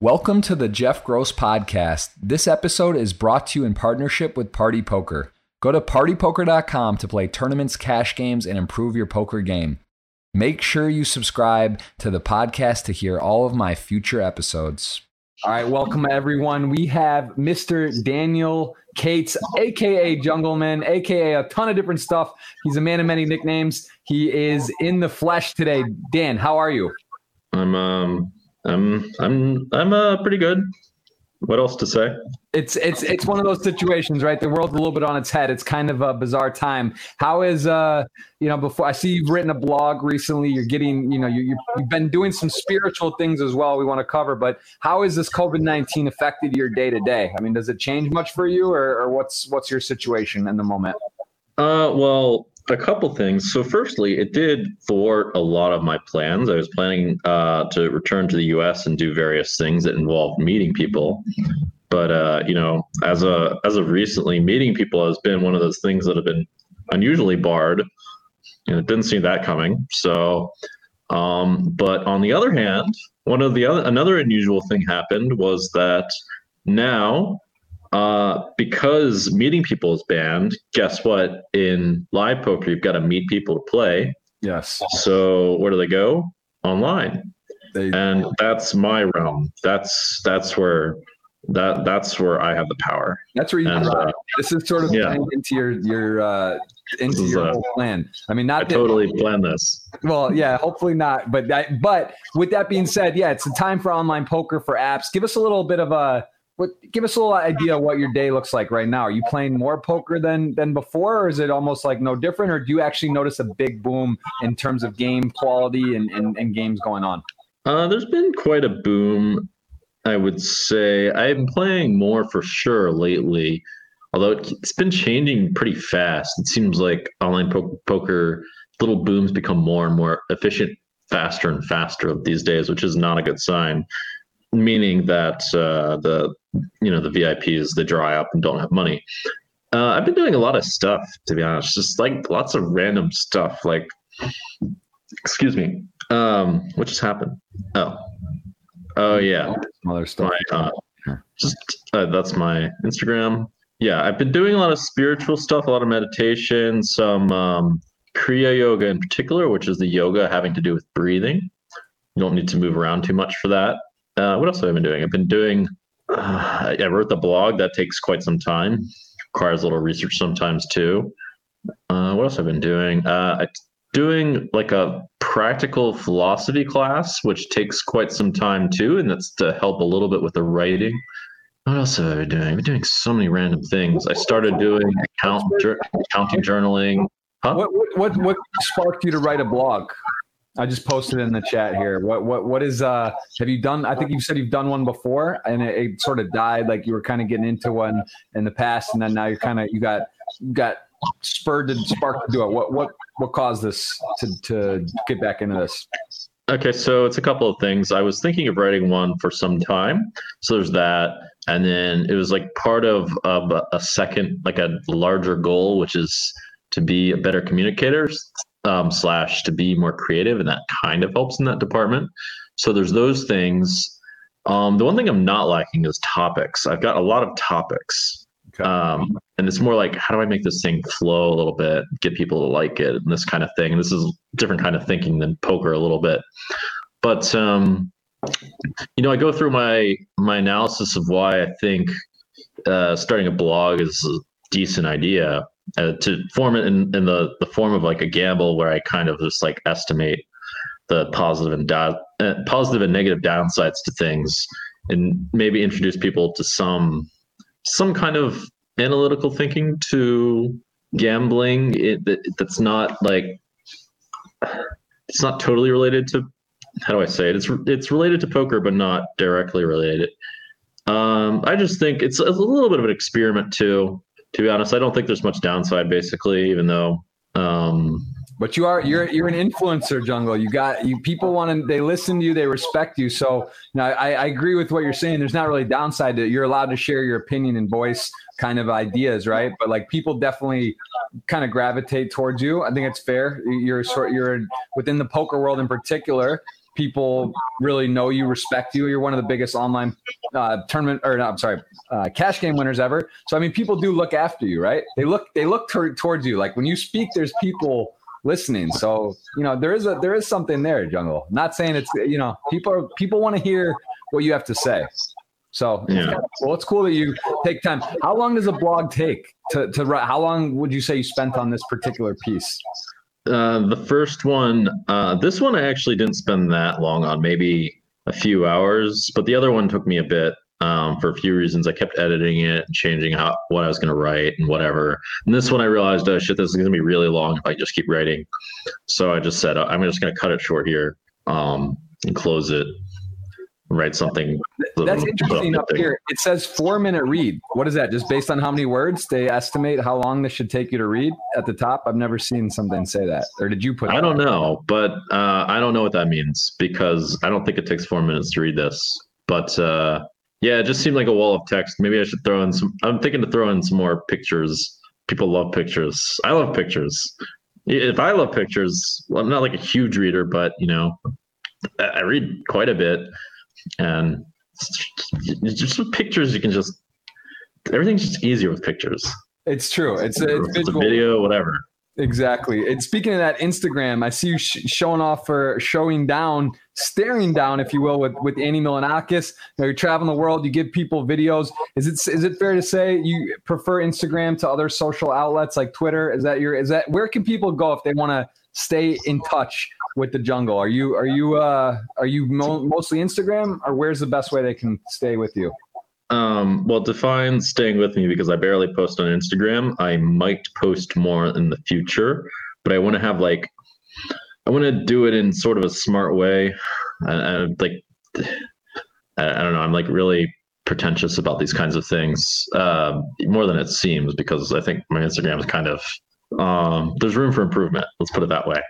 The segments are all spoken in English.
Welcome to the Jeff Gross Podcast. This episode is brought to you in partnership with Party Poker. Go to partypoker.com to play tournaments, cash games, and improve your poker game. Make sure you subscribe to the podcast to hear all of my future episodes. All right, welcome everyone. We have Mr. Daniel Cates, aka Jungleman, aka a ton of different stuff. He's a man of many nicknames. He is in the flesh today. Dan, how are you? I'm um I'm I'm I'm uh pretty good. What else to say? It's it's it's one of those situations, right? The world's a little bit on its head. It's kind of a bizarre time. How is uh you know before I see you've written a blog recently. You're getting you know you you've been doing some spiritual things as well. We want to cover, but how has this COVID nineteen affected your day to day? I mean, does it change much for you, or, or what's what's your situation in the moment? Uh, well, a couple things. So, firstly, it did thwart a lot of my plans. I was planning uh, to return to the U.S. and do various things that involved meeting people. But uh, you know, as a as of recently, meeting people has been one of those things that have been unusually barred. You know, didn't see that coming. So, um, but on the other hand, one of the other another unusual thing happened was that now uh, because meeting people is banned, guess what? In live poker, you've got to meet people to play. Yes. So where do they go? Online. They, And that's my realm. That's that's where that that's where I have the power. that's where you. And, uh, this is sort of yeah. into your your uh, into is, your uh, whole plan. I mean, I not that- totally plan this. Well, yeah, hopefully not. But that, but with that being said, yeah, it's a time for online poker for apps. Give us a little bit of a what give us a little idea what your day looks like right now. Are you playing more poker than than before, or is it almost like no different, or do you actually notice a big boom in terms of game quality and, and, and games going on? Uh, there's been quite a boom, I would say. I'm playing more for sure lately, although it- it's been changing pretty fast. It seems like online po- poker little booms become more and more efficient, faster and faster these days, which is not a good sign. Meaning that uh, the you know the VIPs they dry up and don't have money. Uh, I've been doing a lot of stuff to be honest, just like lots of random stuff. Like, excuse me, um, what just happened? Oh, oh yeah, other stuff. my uh, just uh, that's my Instagram. Yeah, I've been doing a lot of spiritual stuff, a lot of meditation, some um, Kriya yoga in particular, which is the yoga having to do with breathing. You don't need to move around too much for that. Uh, what else have I been doing? I've been doing. Uh, I wrote the blog. That takes quite some time. Requires a little research sometimes too. Uh, what else have I been doing? Uh, doing like a practical philosophy class, which takes quite some time too, and that's to help a little bit with the writing. What else have I been doing? I've been doing so many random things. I started doing account, accounting journaling. Huh? What what what sparked you to write a blog? I just posted in the chat here. What what what is uh have you done I think you said you've done one before and it, it sort of died like you were kind of getting into one in the past and then now you're kind of you got you got spurred to spark to do it. What what what caused this to to get back into this? Okay, so it's a couple of things. I was thinking of writing one for some time. So there's that. And then it was like part of, of a- a second, like a larger goal, which is to be a better communicator um, slash to be more creative. And that kind of helps in that department. So there's those things. Um, the one thing I'm not lacking is topics. I've got a lot of topics. Okay. Um, and it's more like, how do I make this thing flow a little bit, get people to like it, and this kind of thing. And this is different kind of thinking than poker a little bit. But um, you know, I go through my my analysis of why I think uh, starting a blog is a decent idea uh, to form it in, in the the form of like a gamble where I kind of just like estimate the positive and da- uh, positive and negative downsides to things, and maybe introduce people to some some kind of analytical thinking to gambling. It, that, that's not like it's not totally related to how do I say it? It's it's related to poker, but not directly related. Um, I just think it's, it's a little bit of an experiment too. To be honest, I don't think there's much downside. Basically, even though um, But you are you're you're an influencer, Jungle. You got you people want to they listen to you, they respect you. So you I, I agree with what you're saying. There's not really downside to it. You're allowed to share your opinion and voice kind of ideas, right? But like people definitely kind of gravitate towards you. I think it's fair. You're sort you're within the poker world in particular. People really know you, respect you. You're one of the biggest online uh, tournament, or no, I'm sorry, uh, cash game winners ever. So I mean, people do look after you, right? They look they look t- towards you. Like when you speak, there's people listening. So you know there is a there is something there, Jungle. Not saying it's you know people are people want to hear what you have to say. So yeah. it's, kind of cool. it's cool that you take time. How long does a blog take to, to write? How long would you say you spent on this particular piece? Uh, the first one, uh, this one I actually didn't spend that long on, maybe a few hours, but the other one took me a bit um, for a few reasons. I kept editing it changing how what I was going to write and whatever. And this one I realized, oh shit, this is going to be really long if I just keep writing. So I just said, I'm just going to cut it short here um, and close it write something. That's interesting up here. It says four minute read. What is that? Just based on how many words they estimate how long this should take you to read at the top? I've never seen something say that. Or did you put? I don't know, but uh, I don't know what that means because I don't think it takes four minutes to read this. But uh, yeah, it just seemed like a wall of text. Maybe I should throw in some. I'm thinking to throw in some more pictures. People love pictures. I love pictures. If I love pictures, well, I'm not like a huge reader, but you know, I read quite a bit and just with pictures you can just everything's just easier with pictures. It's true. It's, it's, it's a video whatever. Exactly. And speaking of that instagram i see you sh- showing off for showing down staring down if you will with with andy milonakis you know, you're traveling the world you give people videos. Is it is it fair to say you prefer instagram to other social outlets like twitter? Is that your is that where can people go if they want to stay in touch with the jungle? Are you are you uh, are you mo- mostly Instagram, or where's the best way they can stay with you? Um, well, define staying with me because I barely post on Instagram. I might post more in the future, but I want to have like I want to do it in sort of a smart way. I, I like I don't know. I'm like really pretentious about these kinds of things uh, more than it seems because I think my Instagram is kind of um, there's room for improvement. Let's put it that way.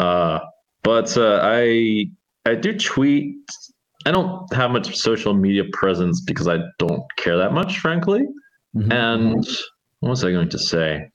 Uh, but uh, I I do tweet. I don't have much social media presence because I don't care that much, frankly. Mm-hmm. And what was I going to say?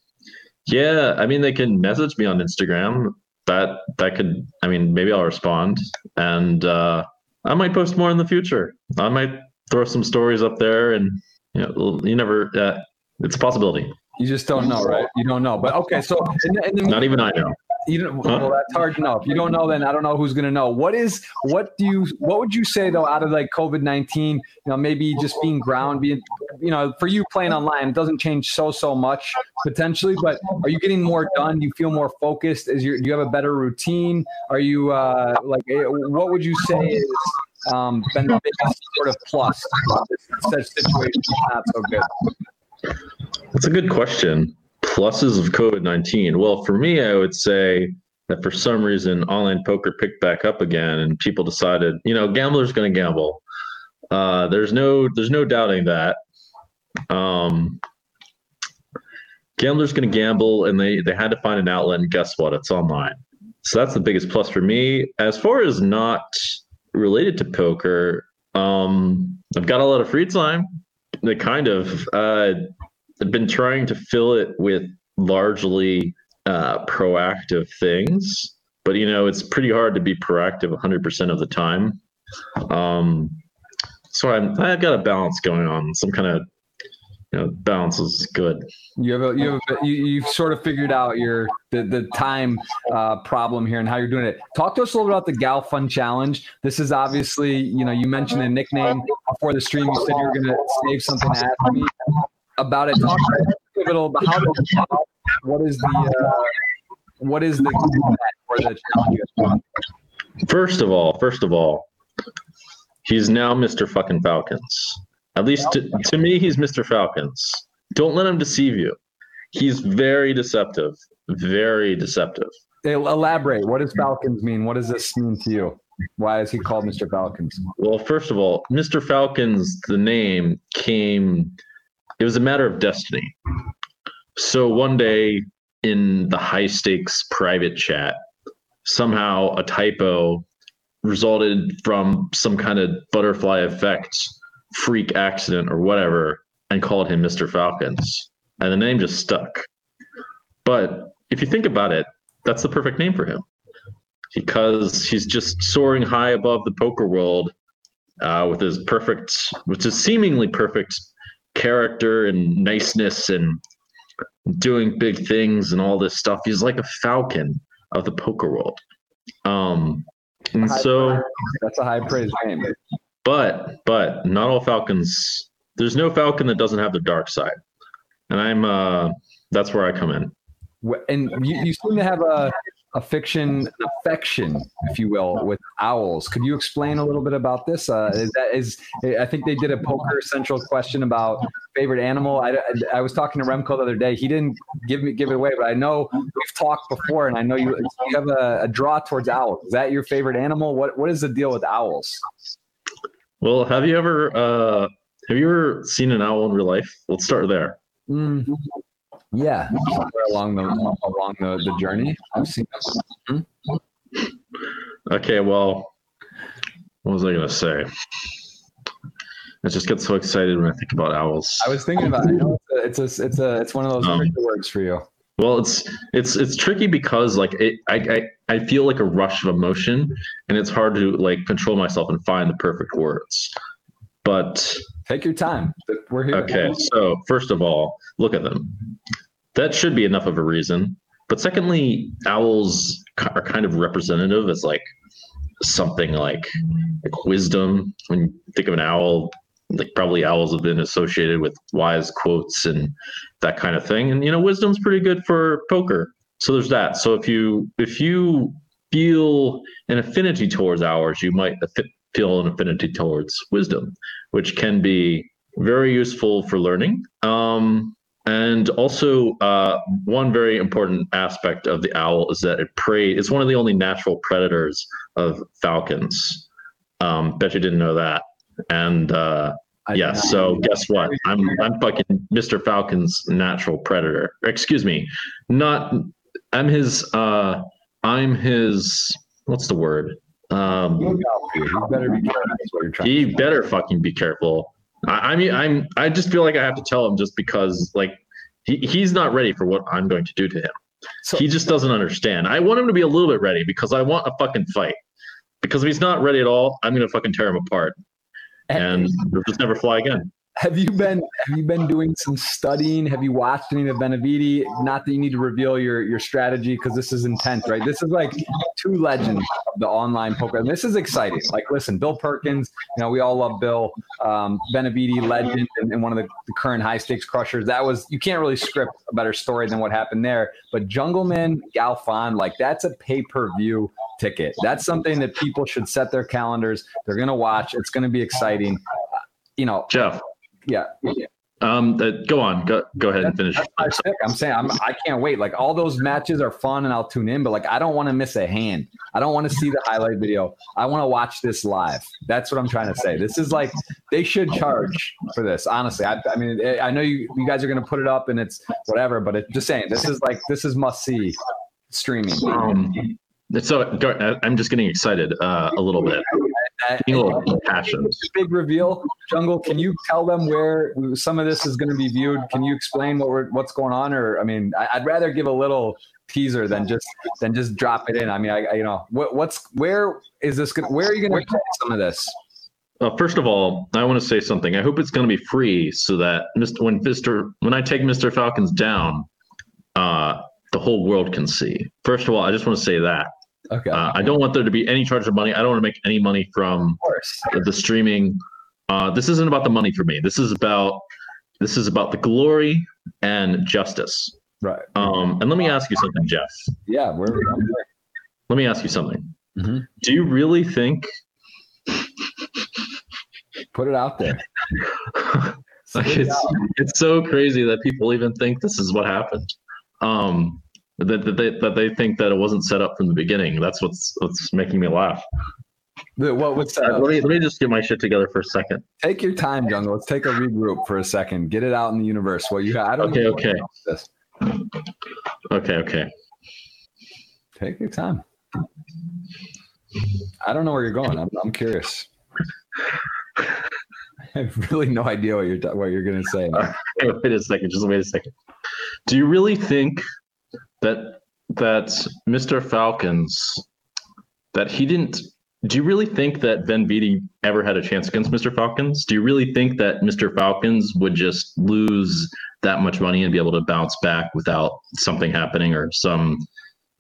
Yeah, I mean they can message me on Instagram. That that could I mean maybe I'll respond and uh, I might post more in the future. I might throw some stories up there and you know you never uh, it's a possibility. You just don't know, right? You don't know. But okay, so not even I know. You don't. Well, that's hard enough. You don't know, then I don't know who's going to know. What is? What do you? What would you say though? Out of like COVID nineteen, you know, maybe just being ground, being, you know, for you playing online, it doesn't change so so much potentially. But are you getting more done? Do you feel more focused? Is your? Do you have a better routine? Are you uh like? Eh, what would you say is? Um, been the biggest sort of plus such situation not so good. That's a good question pluses of COVID 19? Well, for me, I would say that for some reason online poker picked back up again and people decided, you know, gamblers going to gamble. Uh, there's no there's no doubting that. Um, gamblers going to gamble and they they had to find an outlet and guess what? It's online. So that's the biggest plus for me. As far as not related to poker, um, I've got a lot of free time. The kind of uh, I've been trying to fill it with largely uh, proactive things, but you know, it's pretty hard to be proactive 100% of the time. Um, so I'm, I've got a balance going on, some kind of you know, balance is good. You have a, you have a, you, you've sort of figured out your the the time uh, problem here and how you're doing it. Talk to us a little about the Galfond Challenge. This is obviously you know you mentioned a nickname before the stream. You said you were going to save something to me about it. Talk a little about how what is the uh, what is the for the challenge? First of all, first of all, he's now Mr. Fucking Falcons. At least to, to me, he's Mr. Falcons. Don't let him deceive you. He's very deceptive. Very deceptive. Elaborate. What does Falcons mean? What does this mean to you? Why is he called Mr. Falcons? Well, first of all, Mr. Falcons, the name came it was a matter of destiny. So one day in the high stakes private chat, somehow a typo resulted from some kind of butterfly effect, freak accident, or whatever, and called him Mr. Falcons. And the name just stuck. But if you think about it, that's the perfect name for him. because he's just soaring high above the poker world uh, with his perfect, with his seemingly perfect character and niceness and doing big things and all this stuff. He's like a falcon of the poker world. Um, and so that's a high praise name. But but not all falcons. There's no falcon that doesn't have the dark side, and I'm uh, that's where I come in. And you, you seem to have a a fiction affection, if you will, with owls. Could you explain a little bit about this? Uh, is that is I think they did a poker central question about favorite animal. I, I, I, was talking to Remko the other day. He didn't give me give it away, but I know we've talked before, and I know you you have a, a draw towards owls. Is that your favorite animal? What what is the deal with owls? Well, have you ever uh, have you ever seen an owl in real life? Let's start there. Mm. Yeah, along the along the, the journey, I've seen them. Mm-hmm. Okay, well, what was I going to say? I just get so excited when I think about owls. I was thinking about. It. It's a, it's a, it's a, it's one of those um, words for you. Well, it's it's it's tricky because like it, I, I I feel like a rush of emotion, and it's hard to like control myself and find the perfect words. But take your time. We're here. Okay, so first of all, look at them. That should be enough of a reason. But secondly, owls are kind of representative as like something like like wisdom. When you think of an owl, like probably owls have been associated with wise quotes and that kind of thing. And you know, wisdom's pretty good for poker. So there's that. So if you if you feel an affinity towards owls, you might feel an affinity towards wisdom, which can be very useful for learning. Um, and also, uh, one very important aspect of the owl is that it preys. It's one of the only natural predators of falcons. Um, bet you didn't know that. And uh, yeah, so guess what? I'm I'm fucking Mr. Falcon's natural predator. Excuse me, not. I'm his. Uh, I'm his. What's the word? Um, better be careful. He better fucking be careful. I, I mean, I'm. I just feel like I have to tell him just because, like, he, he's not ready for what I'm going to do to him. So, he just doesn't understand. I want him to be a little bit ready because I want a fucking fight. Because if he's not ready at all, I'm gonna fucking tear him apart and they'll just never fly again. Have you been have you been doing some studying? Have you watched any of Benavides? Not that you need to reveal your your strategy because this is intense, right? This is like two legends of the online poker. And this is exciting. Like, listen, Bill Perkins, you know, we all love Bill. Um, legend, and, and one of the, the, current high stakes crushers. That was you can't really script a better story than what happened there. But Jungleman, Galfond, like that's a pay per view ticket. That's something that people should set their calendars. They're to watch. It's to be exciting. Uh, you know, Jeff. Yeah. Um, uh, go on. Go go ahead and finish. I'm saying I'm, I can't wait. Like all those matches are fun, and I'll tune in. But like I don't want to miss a hand. I don't want to see the highlight video. I want to watch this live. That's what I'm trying to say. This is like they should charge for this. Honestly, I, I mean, I know you you guys are going to put it up, and it's whatever. But it, just saying, this is like this is must see streaming. Um, so I'm just getting excited uh, a little bit. Passion. Big reveal, Jungle. Can you tell them where some of this is going to be viewed? Can you explain what we're, what's going on? Or I mean, I'd rather give a little teaser than just than just drop it in. I mean, I, I you know what, what's where is this? Gonna, where are you going to some of this? Uh, first of all, I want to say something. I hope it's going to be free so that Mr. when Mr. when I take Mr. Falcons down, uh, the whole world can see. First of all, I just want to say that Okay. Uh, I don't want there to be any charge of money. I don't want to make any money from the streaming. Uh, this isn't about the money for me. This is about this is about the glory and justice. Right. Um, and let me ask you something, Jeff. Yeah, we're, Let me ask you something. Mm-hmm. Do you really think? Put it out there. like it's, it's so crazy that people even think this is what happened. Um, that, that, they, that they think that it wasn't set up from the beginning. That's what's what's making me laugh. The, what what's that? Let me let me just get my shit together for a second. Take your time, Jungle. Let's take a regroup for a second. Get it out in the universe. What you I don't. Okay. Okay. Okay. Okay. Take your time. I don't know where you're going. I'm, I'm curious. I have really no idea what you're what you're gonna say. wait a second. Just wait a second. Do you really think that that Mr. Falcons that he didn't. Do you really think that VeniVidi ever had a chance against Mr. Falcons? Do you really think that Mr. Falcons would just lose that much money and be able to bounce back without something happening or some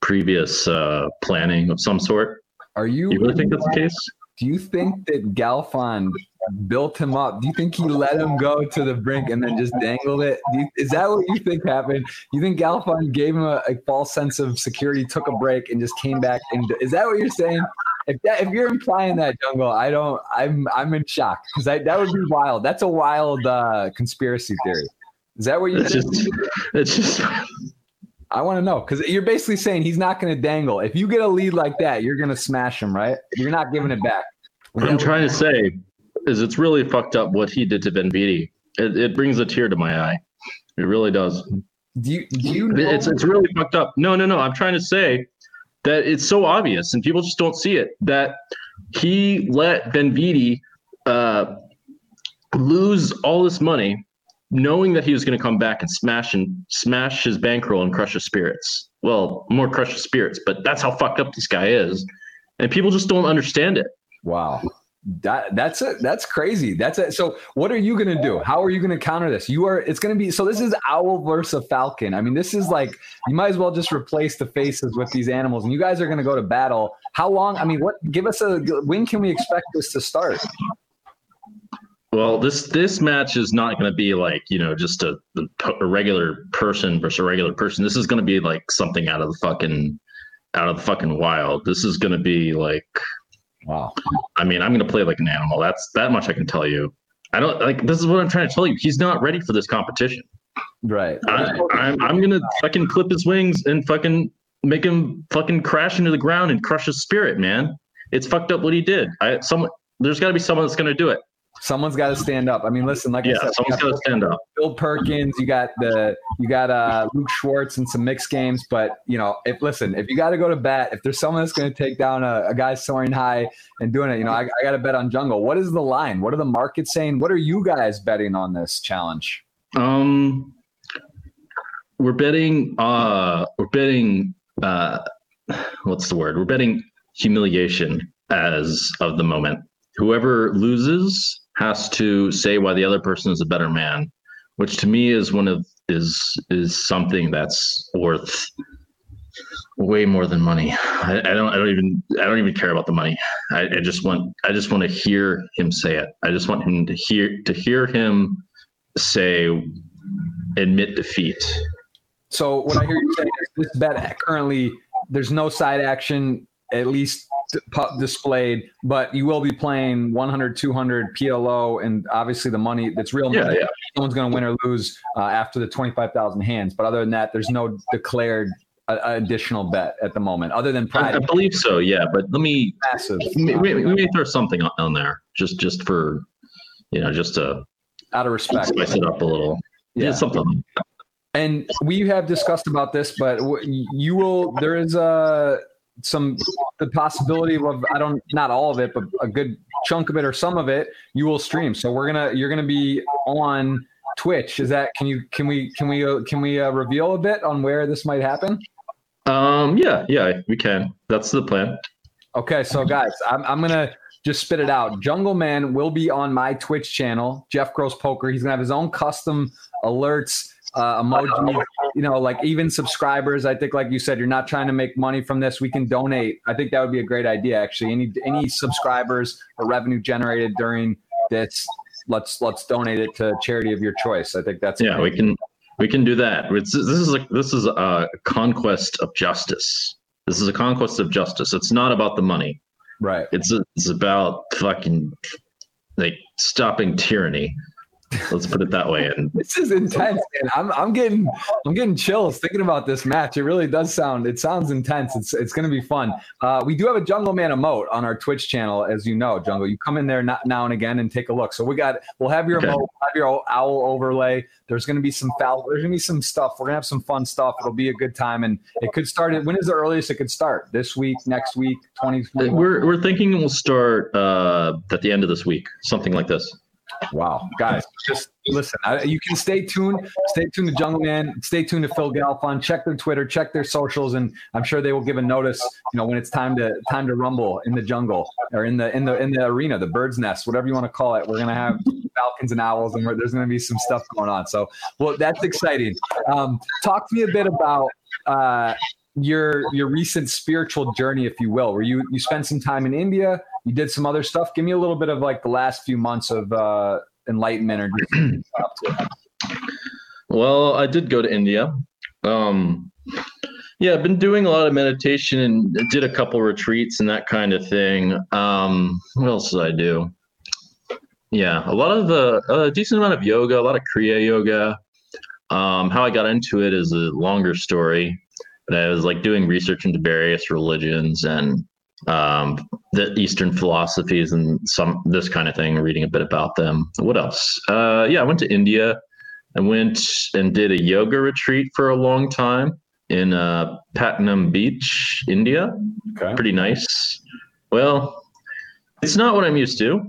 previous uh, planning of some sort? Are you, you really think that's the case? Do you think that Galfond built him up? Do you think he let him go to the brink and then just dangled it? You, is that what you think happened? You think Galfond gave him a, a, false sense of security, took a break, and just came back? And is that what you're saying? If, that, if you're implying that, Jungle, I don't. I'm I'm in shock because that would be wild. That's a wild uh, conspiracy theory. Is that what you're it's Just, it's just. I want to know because you're basically saying he's not going to dangle. If you get a lead like that, you're going to smash him, right? You're not giving it back. What I'm trying to say is it's really fucked up what he did to VeniVidi. It, it brings a tear to my eye. It really does. Do you, do you know? It's, it's really fucked up. No, no, no. I'm trying to say that it's so obvious and people just don't see it that he let VeniVidi uh, lose all this money knowing that he was going to come back and smash and smash his bankroll and crush his spirits. Well, more crush his spirits, but that's how fucked up this guy is, and people just don't understand it. Wow. That that's it. That's crazy. That's it. So what are you gonna do? How are you gonna counter this? You are. It's gonna be. So this is owl versus falcon. I mean, this is like you might as well just replace the faces with these animals, and you guys are gonna go to battle. How long? I mean, what? Give us a. When can we expect this to start? Well, this this match is not going to be like you know just a, a regular person versus a regular person. This is going to be like something out of the fucking out of the fucking wild. This is going to be like Wow. I mean, I'm going to play like an animal. That's that much I can tell you. I don't like this is what I'm trying to tell you. He's not ready for this competition. Right. I, I'm I'm gonna fucking clip his wings and fucking make him fucking crash into the ground and crush his spirit, man. It's fucked up what he did. I someone there's got to be someone that's gonna do it. Someone's got to stand up. I mean, listen, like yeah, I said, someone's got to stand up. Bill Perkins, you got the you got uh, Luke Schwartz and some mixed games, but you know, if listen, if you got to go to bat, if there's someone that's going to take down a, a, guy soaring high and doing it, you know, I, I got to bet on Jungle. What is the line? What are the markets saying? What are you guys betting on this challenge? Um, we're betting. Uh, we're betting. Uh, what's the word? We're betting humiliation as of the moment. Whoever loses has to say why the other person is a better man, which to me is one of is is something that's worth way more than money. I, I, don't I don't even I don't even care about the money. I, I just want I just want to hear him say it. I just want him to hear to hear him say admit defeat. So what I hear you saying is this bet currently there's no side action at least displayed, but you will be playing 100, 200 PLO, and obviously the money that's real money. Yeah, yeah. Someone's going to win or lose uh, after the 25,000 hands. But other than that, there's no declared uh, additional bet at the moment, other than. I, I believe so, yeah. But let me massive. We, we, we may throw something on, on there just just for you know just to out of respect spice it up a little. Yeah, yeah something. And we have discussed about this, but you will. There is a some the possibility of I don't not all of it, but a good chunk of it or some of it you will stream. So we're gonna you're gonna be on Twitch. Is that can you can we can we uh, can we uh, reveal a bit on where this might happen? Um. Yeah. Yeah. We can. That's the plan. Okay. So guys, I'm I'm gonna just spit it out. Jungle Man will be on my Twitch channel, Jeff Gross Poker. He's gonna have his own custom alerts uh, emoji, you know, like even subscribers. I think, like you said, you're not trying to make money from this. We can donate. I think that would be a great idea, actually. Any any subscribers or revenue generated during this, let's let's donate it to charity of your choice. I think that's yeah. We can we can do that. It's, this is a, this is a conquest of justice. This is a conquest of justice. It's not about the money. Right. It's it's about fucking like stopping tyranny. Let's put it that way. And this is intense, man. I'm I'm getting I'm getting chills thinking about this match. It really does sound it sounds intense. It's it's going to be fun. Uh, we do have a Jungle Man emote on our Twitch channel, as you know, Jungle. You come in there not, now and again and take a look. So we got we'll have your okay. emote, have your owl overlay. There's going to be some foul. There's going to be some stuff. We're going to have some fun stuff. It'll be a good time, and it could start. When is the earliest it could start? This week, next week, twenty. We're we're thinking we'll start uh, at the end of this week, something like this. Wow, guys, just listen. I, you can stay tuned. Stay tuned to Jungle Man. Stay tuned to Phil Galfond. Check their Twitter. Check their socials, and I'm sure they will give a notice. You know when it's time to time to rumble in the jungle or in the in the in the arena, the bird's nest, whatever you want to call it. We're gonna have falcons and owls, and there's gonna be some stuff going on. So, well, that's exciting. Um, talk to me a bit about. Uh, your your recent spiritual journey, if you will, where you you spent some time in India, you did some other stuff. Give me a little bit of like the last few months of uh, enlightenment or Well, I did go to India. Um, yeah, I've been doing a lot of meditation and did a couple retreats and that kind of thing. Um, what else did I do? Yeah, a lot of uh, a decent amount of yoga, a lot of Kriya yoga. Um, how I got into it is a longer story. But I was like doing research into various religions and um, the Eastern philosophies and some this kind of thing, reading a bit about them. What else? Uh, yeah, I went to India. I went and did a yoga retreat for a long time in uh, Patnem Beach, India. Okay. Pretty nice. Well, it's not what I'm used to.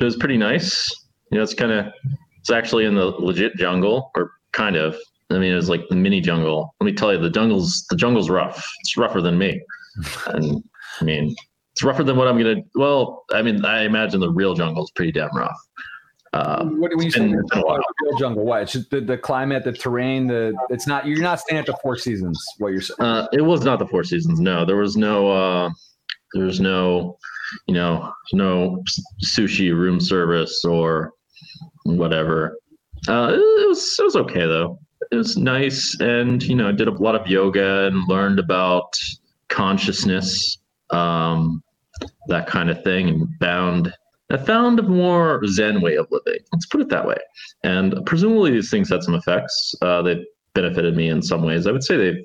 It was pretty nice. You know, it's kind of it's actually in the legit jungle, or kind of. I mean, it was like the mini jungle. Let me tell you, the jungle's the jungle's rough. It's rougher than me, and I mean, it's rougher than what I'm gonna. Well, I mean, I imagine the real jungle is pretty damn rough. Uh, what do you say? Real jungle? What? It's just the, the climate, the terrain. The it's not. You're not staying at the Four Seasons. What you're saying? Uh, it was not the Four Seasons. No, there was no. Uh, there was no. You know, no sushi room service or whatever. Uh, it was it was okay though. It was nice, and you know, I did a lot of yoga and learned about consciousness um, that kind of thing, and found I found a more Zen way of living. Let's put it that way. And presumably these things had some effects. Uh, they've benefited me in some ways. I would say they've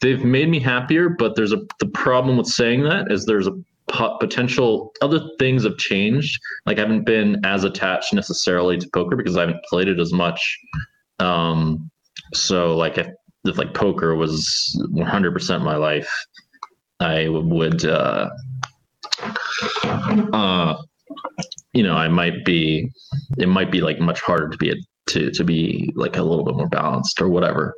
they've made me happier. But there's a the problem with saying that is there's a potential other things have changed. Like I haven't been as attached necessarily to poker because I haven't played it as much. Um, so like if, if like poker was 100% my life, I would, uh, uh, you know, I might be, it might be like much harder to be a, to to be like a little bit more balanced or whatever.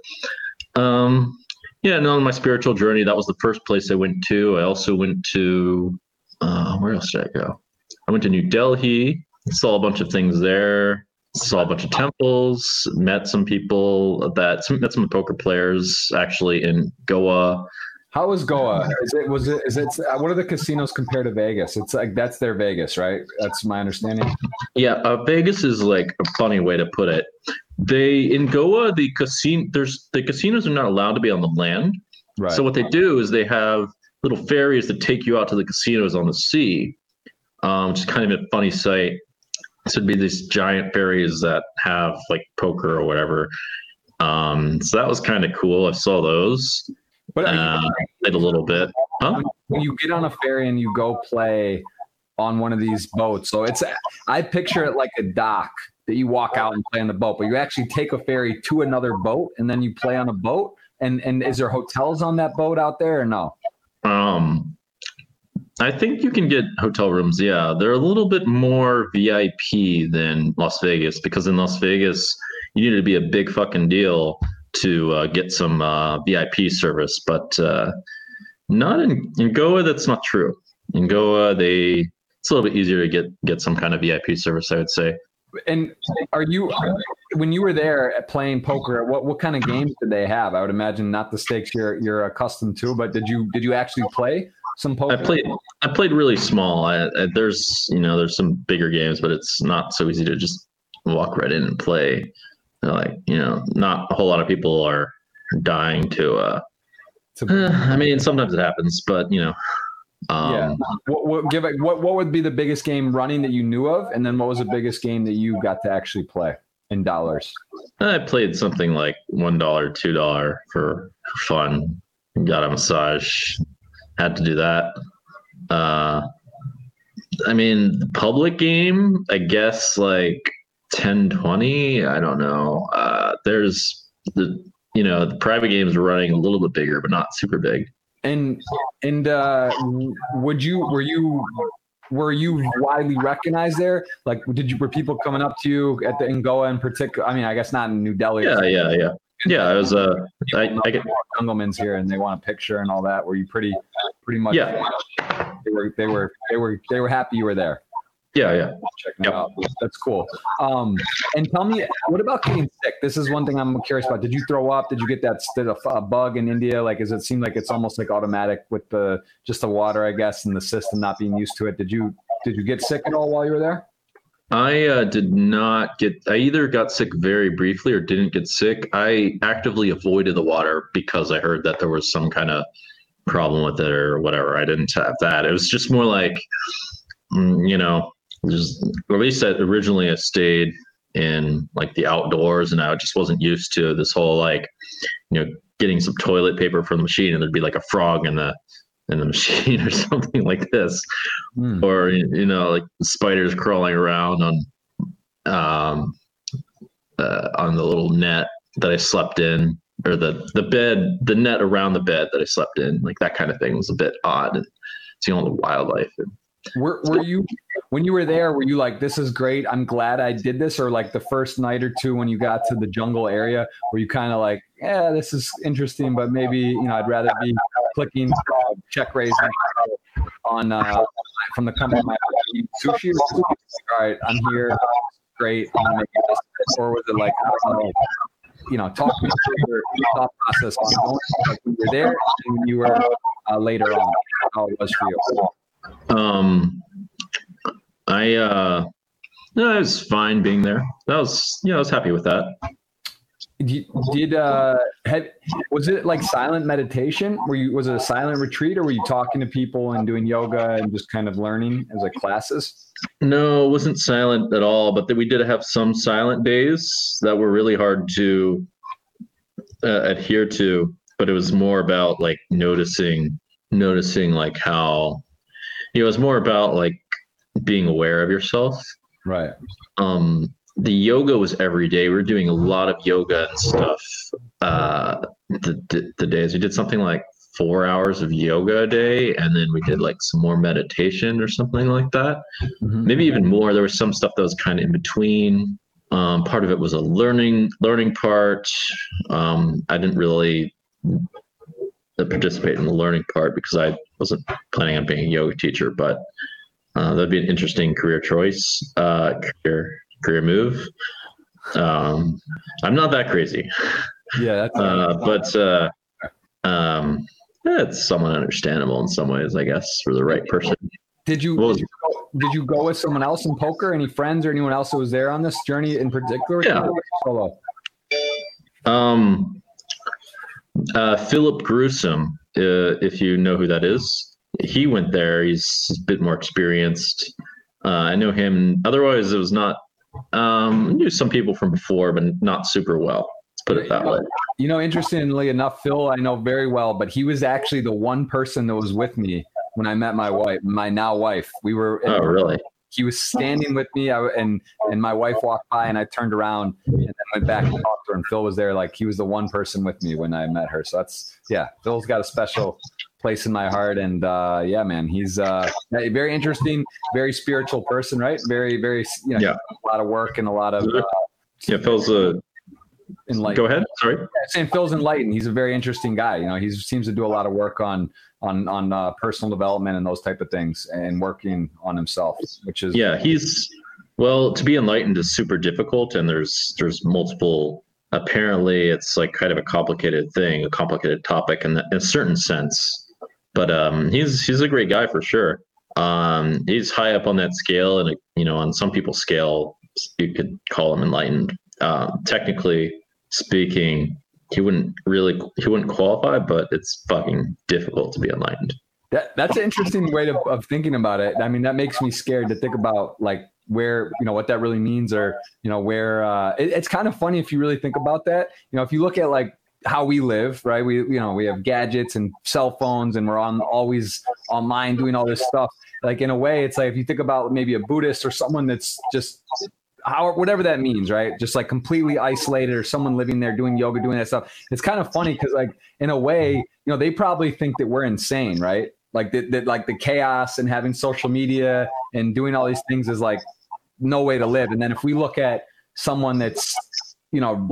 Um, yeah, and on my spiritual journey, that was the first place I went to. I also went to, uh, where else did I go? I went to New Delhi, saw a bunch of things there, saw a bunch of temples, met some people that, met some poker players actually in Goa. How was Goa? Is it was it is it what are the casinos compared to Vegas? It's like that's their Vegas, right? That's my understanding. Yeah, uh, Vegas is like a funny way to put it. They in Goa the casino there's the casinos are not allowed to be on the land. Right. So what they do is they have little ferries that take you out to the casinos on the sea, um, which is kind of a funny sight. This would be these giant ferries that have like poker or whatever. Um, so that was kind of cool. I saw those. But uh, played a little bit. Huh? When you get on a ferry and you go play on one of these boats, so it's I picture it like a dock that you walk out and play on the boat, but you actually take a ferry to another boat and then you play on a boat. And and is there hotels on that boat out there or no? Um, I think you can get hotel rooms. Yeah, they're a little bit more VIP than Las Vegas because in Las Vegas you need to be a big fucking deal to uh, get some uh, VIP service, but uh, not in, in Goa. That's not true. In Goa, they it's a little bit easier to get get some kind of VIP service. I would say. And are you when you were there at playing poker? What what kind of games did they have? I would imagine not the stakes you're you're accustomed to, but did you did you actually play some poker? I played I played really small. I, I, there's you know there's some bigger games, but it's not so easy to just walk right in and play like you know not a whole lot of people are dying to uh uh, I mean, sometimes it happens, but you know. Um, yeah. What, what, give it, what what would be the biggest game running that you knew of, and then what was the biggest game that you got to actually play in dollars? I played something like one dollar, two dollar for fun. Got a massage. Had to do that. Uh, I mean, public game. I guess like 10 20 i don't know uh, there's the you know the private games are running a little bit bigger but not super big and and uh would you were you were you widely recognized there? Like, did you were people coming up to you at the in Goa in particular? I mean, I guess not in New Delhi. Yeah, yeah, yeah. Yeah, I was. Uh, I, I get Jungleman's here, and they want a picture and all that. Were you pretty, pretty much? Yeah. They were. They were. They were. They were happy you were there. Yeah, yeah. Checking yep. out. That's cool. Um, and tell me, what about getting sick? This is one thing I'm curious about. Did you throw up? Did you get that did a, a bug in India? Like, does it seem like it's almost like automatic with the just the water, I guess, and the system not being used to it? Did you did you get sick at all while you were there? I uh, did not get. I either got sick very briefly or didn't get sick. I actively avoided the water because I heard that there was some kind of problem with it or whatever. I didn't have that. It was just more like, mm, you know, just at least I, originally I stayed in like the outdoors and I just wasn't used to this whole like, you know, getting some toilet paper from the machine and there'd be like a frog in the in the machine or something like this, mm. or you know, like spiders crawling around on um uh, on the little net that I slept in, or the the bed, the net around the bed that I slept in, like that kind of thing was a bit odd. And seeing all the wildlife and were, were you when you were there? Were you like, "This is great. I'm glad I did this," or like the first night or two when you got to the jungle area, were you kind of like, "Yeah, this is interesting, but maybe you know I'd rather be clicking check raising on uh, from the company my sushi." All right, I'm here. Great. I'm making this. Or was it like, you know, talk me your thought process like when you were there and when you were uh, later on, how it was for you. Um, I uh, no, I was fine being there. That was, yeah, I was happy with that. Did, did uh, had, was it like silent meditation? Were you was it a silent retreat, or were you talking to people and doing yoga and just kind of learning as like classes? No, it wasn't silent at all. But we did have some silent days that were really hard to uh, adhere to. But it was more about like noticing, noticing like how it was more about like being aware of yourself. Right. Um, the yoga was every day. We were doing a lot of yoga and stuff. Uh, the, the, the days we did something like four hours of yoga a day, and then we did like some more meditation or something like that. Mm-hmm. Maybe even more. There was some stuff that was kind of in between. Um, part of it was a learning learning part. Um, I didn't really participate in the learning part because I wasn't planning on being a yoga teacher, but uh, that'd be an interesting career choice, uh, career career move. Um, I'm not that crazy. Yeah, uh, but uh, um, it's somewhat understandable in some ways, I guess, for the right person. Did you, did you go, did you go with someone else in poker? Any friends or anyone else who was there on this journey in particular? Yeah. Solo. Um, uh, Philipp Gruissem, uh, if you know who that is, he went there. He's a bit more experienced. Uh, I know him. Otherwise, it was not. Um, I knew some people from before, but not super well. Let's put it that way. You know, interestingly enough, Phil, I know very well, but he was actually the one person that was with me when I met my wife, my now wife. We were. Oh, really? He was standing with me I, and and my wife walked by and i turned around and then went back and talked to her and phil was there like he was the one person with me when i met her so that's yeah phil's got a special place in my heart and uh, yeah man he's uh, very interesting very spiritual person right very very you know yeah. a lot of work and a lot of uh, yeah phil's a enlightened. Go ahead. Sorry. Yeah, saying Phil's enlightened. He's a very interesting guy. You know, he seems to do a lot of work on on on uh, personal development and those type of things, and working on himself, which is yeah. He's well to be enlightened is super difficult, and there's there's multiple. Apparently, it's like kind of a complicated thing, a complicated topic in, the, in a certain sense. But um, he's he's a great guy for sure. Um, he's high up on that scale, and you know, on some people's scale, you could call him enlightened. Uh, technically speaking, he wouldn't really he wouldn't qualify, but it's fucking difficult to be enlightened. That that's an interesting way to, of thinking about it. I mean, that makes me scared to think about like where you know what that really means, or you know where uh, it, it's kind of funny if you really think about that. You know, if you look at like how we live, right? We you know we have gadgets and cell phones, and we're on always online doing all this stuff. Like in a way, it's like if you think about maybe a Buddhist or someone that's just how whatever that means, right? Just like completely isolated or someone living there doing yoga, doing that stuff. It's kind of funny because like in a way, you know, they probably think that we're insane, right? Like that, that like the chaos and having social media and doing all these things is like no way to live. And then if we look at someone that's, you know,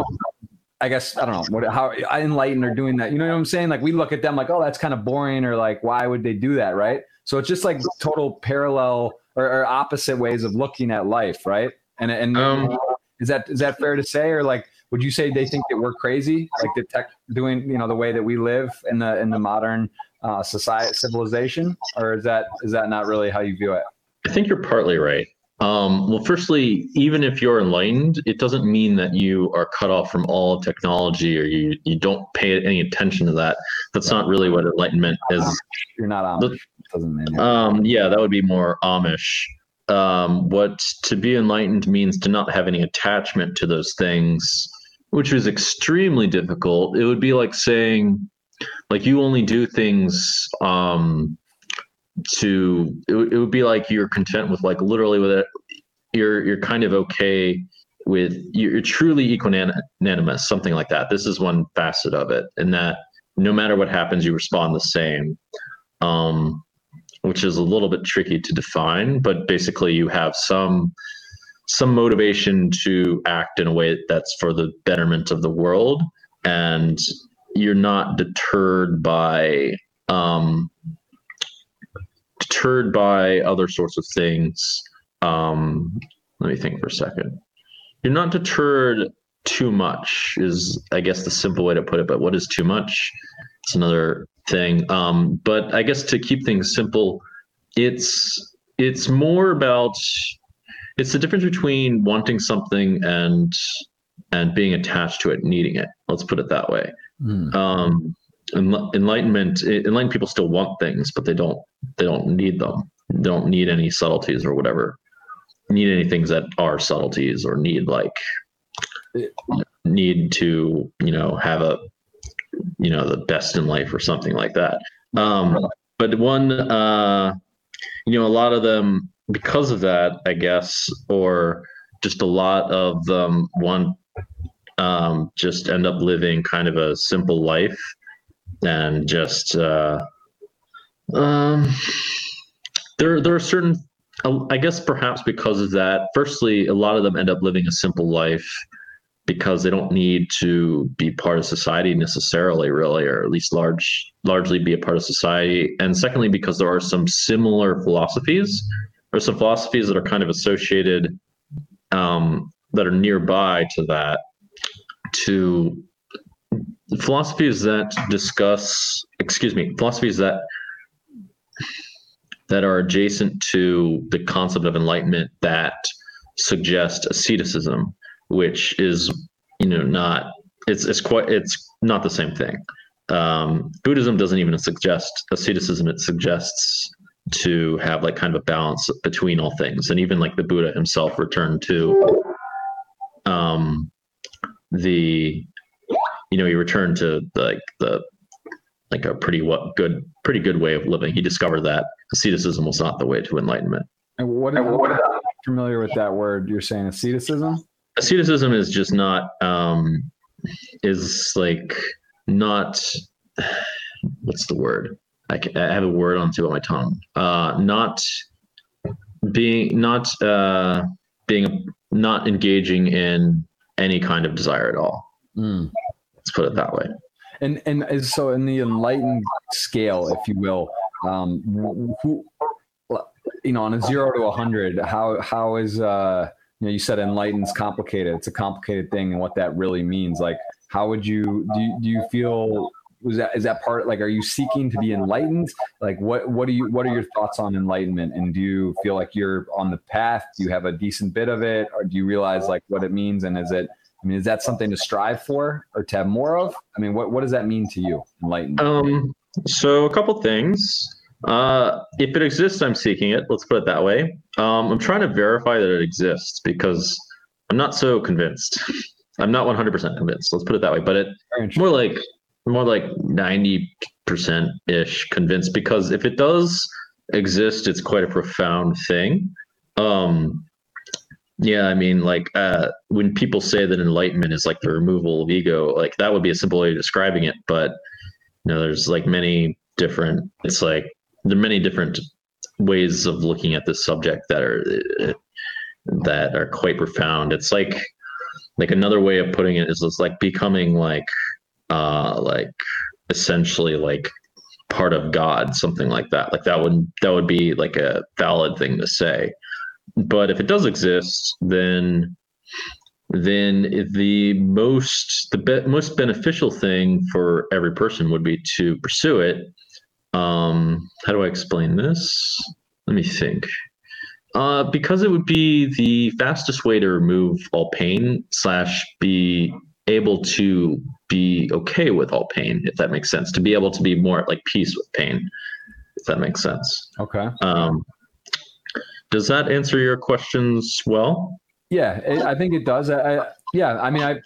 I guess I don't know what how enlightened are doing that. You know what I'm saying? Like we look at them like, oh, that's kind of boring, or like, why would they do that, right? So it's just like total parallel or, or opposite ways of looking at life, right? And and um, is that is that fair to say, or like, would you say they think that we're crazy, like the tech doing, you know, the way that we live in the in the modern uh, society civilization, or is that is that not really how you view it? I think you're partly right. Um, well, firstly, even if you're enlightened, it doesn't mean that you are cut off from all technology or you, you don't pay any attention to that. That's not really what enlightenment is. You're not Amish. doesn't mean. Um, yeah, that would be more Amish. Um, what to be enlightened means to not have any attachment to those things, which is extremely difficult. It would be like saying, like you only do things um, to it, it would be like you're content with like literally with it you're you're kind of okay with you're truly equanimous something like that this is one facet of it and that no matter what happens you respond the same um, which is a little bit tricky to define but basically you have some some motivation to act in a way that's for the betterment of the world and you're not deterred by um, deterred by other sorts of things. Um, let me think for a second. You're not deterred too much, is I guess the simple way to put it. But what is too much? It's another thing. Um, but I guess to keep things simple, it's it's more about it's the difference between wanting something and and being attached to it, needing it. Let's put it that way. Mm. Um, enlightenment enlightened people still want things but they don't they don't need them they don't need any subtleties or whatever need any things that are subtleties or need like need to you know have a you know the best in life or something like that um but one uh you know a lot of them because of that i guess or just a lot of them want um just end up living kind of a simple life and just uh, um, there there are certain I guess perhaps because of that. Firstly, a lot of them end up living a simple life because they don't need to be part of society necessarily, really, or at least large largely be a part of society. And secondly, because there are some similar philosophies or some philosophies that are kind of associated um, that are nearby to that to philosophies that discuss, excuse me, philosophies that that are adjacent to the concept of enlightenment that suggest asceticism, which is you know not it's it's quite it's not the same thing. Um, Buddhism doesn't even suggest asceticism; it suggests to have like kind of a balance between all things, and even like the Buddha himself returned to um, the you know, he returned to like the like a pretty what good pretty good way of living. He discovered that asceticism was not the way to enlightenment. And what, and what familiar with that word you're saying asceticism? Asceticism is just not um is like not what's the word? I, can, I have a word on tip of my tongue. Uh, not being not uh, being not engaging in any kind of desire at all. Mm. Let's put it that way. And and so in the enlightened scale, if you will, um, who, you know, on a zero to a hundred, how how is uh, you know, you said enlightened's complicated. It's a complicated thing, and what that really means. Like, how would you do? You, do you feel was that is that part like are you seeking to be enlightened like what what do you what are your thoughts on enlightenment and do you feel like you're on the path do you have a decent bit of it or do you realize like what it means and is it I mean, is that something to strive for or to have more of? I mean, what, what does that mean to you? Enlightenment. Um, so a couple things. Uh, if it exists, I'm seeking it. Let's put it that way. Um, I'm trying to verify that it exists because I'm not so convinced. I'm not 100% convinced. Let's put it that way. But it more like more like 90% ish convinced because if it does exist, it's quite a profound thing. Um, yeah, I mean, like uh, when people say that enlightenment is like the removal of ego, like that would be a simple way of describing it. But you know, there's like many different. It's like there are many different ways of looking at this subject that are that are quite profound. It's like like another way of putting it is it's like becoming like uh like essentially like part of God, something like that. Like that would that would be like a valid thing to say. But if it does exist, then then the most the be- most beneficial thing for every person would be to pursue it. Um, how do I explain this? Let me think. Uh, because it would be the fastest way to remove all pain slash be able to be okay with all pain, if that makes sense. To be able to be more at like peace with pain, if that makes sense. Okay. Um, does that answer your questions well? Yeah, it, I think it does. I, I, yeah, I mean, I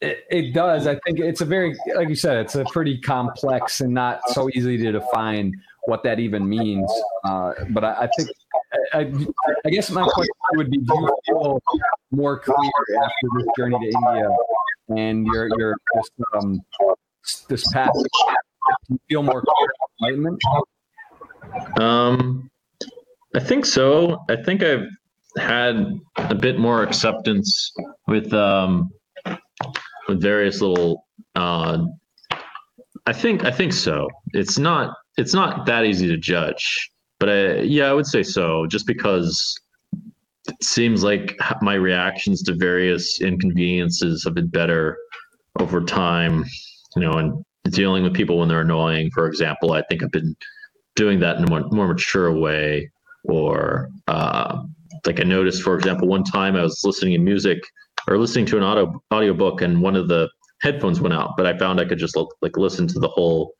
it, it, does. I think it's a very, like you said, it's a pretty complex and not so easy to define what that even means. Uh, but I, I think, I, I, guess my question would be: Do you feel more clear after this journey to India and your your this, um, this path? Do you feel more clear enlightenment? Um, I think so. I think I've had a bit more acceptance with um, with various little. Uh, I think I think so. It's not it's not that easy to judge, but I, yeah, I would say so. Just because it seems like my reactions to various inconveniences have been better over time. You know, and dealing with people when they're annoying, for example, I think I've been doing that in a more, more mature way or uh, like I noticed, for example, one time I was listening to music or listening to an audio audiobook and one of the headphones went out, but I found I could just look, like listen to the whole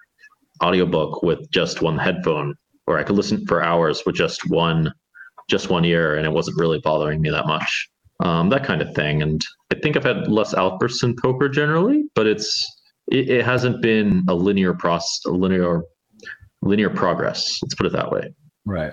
audiobook with just one headphone, or I could listen for hours with just one just one ear, and it wasn't really bothering me that much. Um, that kind of thing. And I think I've had less outbursts in poker generally, but it's it, it hasn't been a linear process, a linear linear progress. Let's put it that way. Right.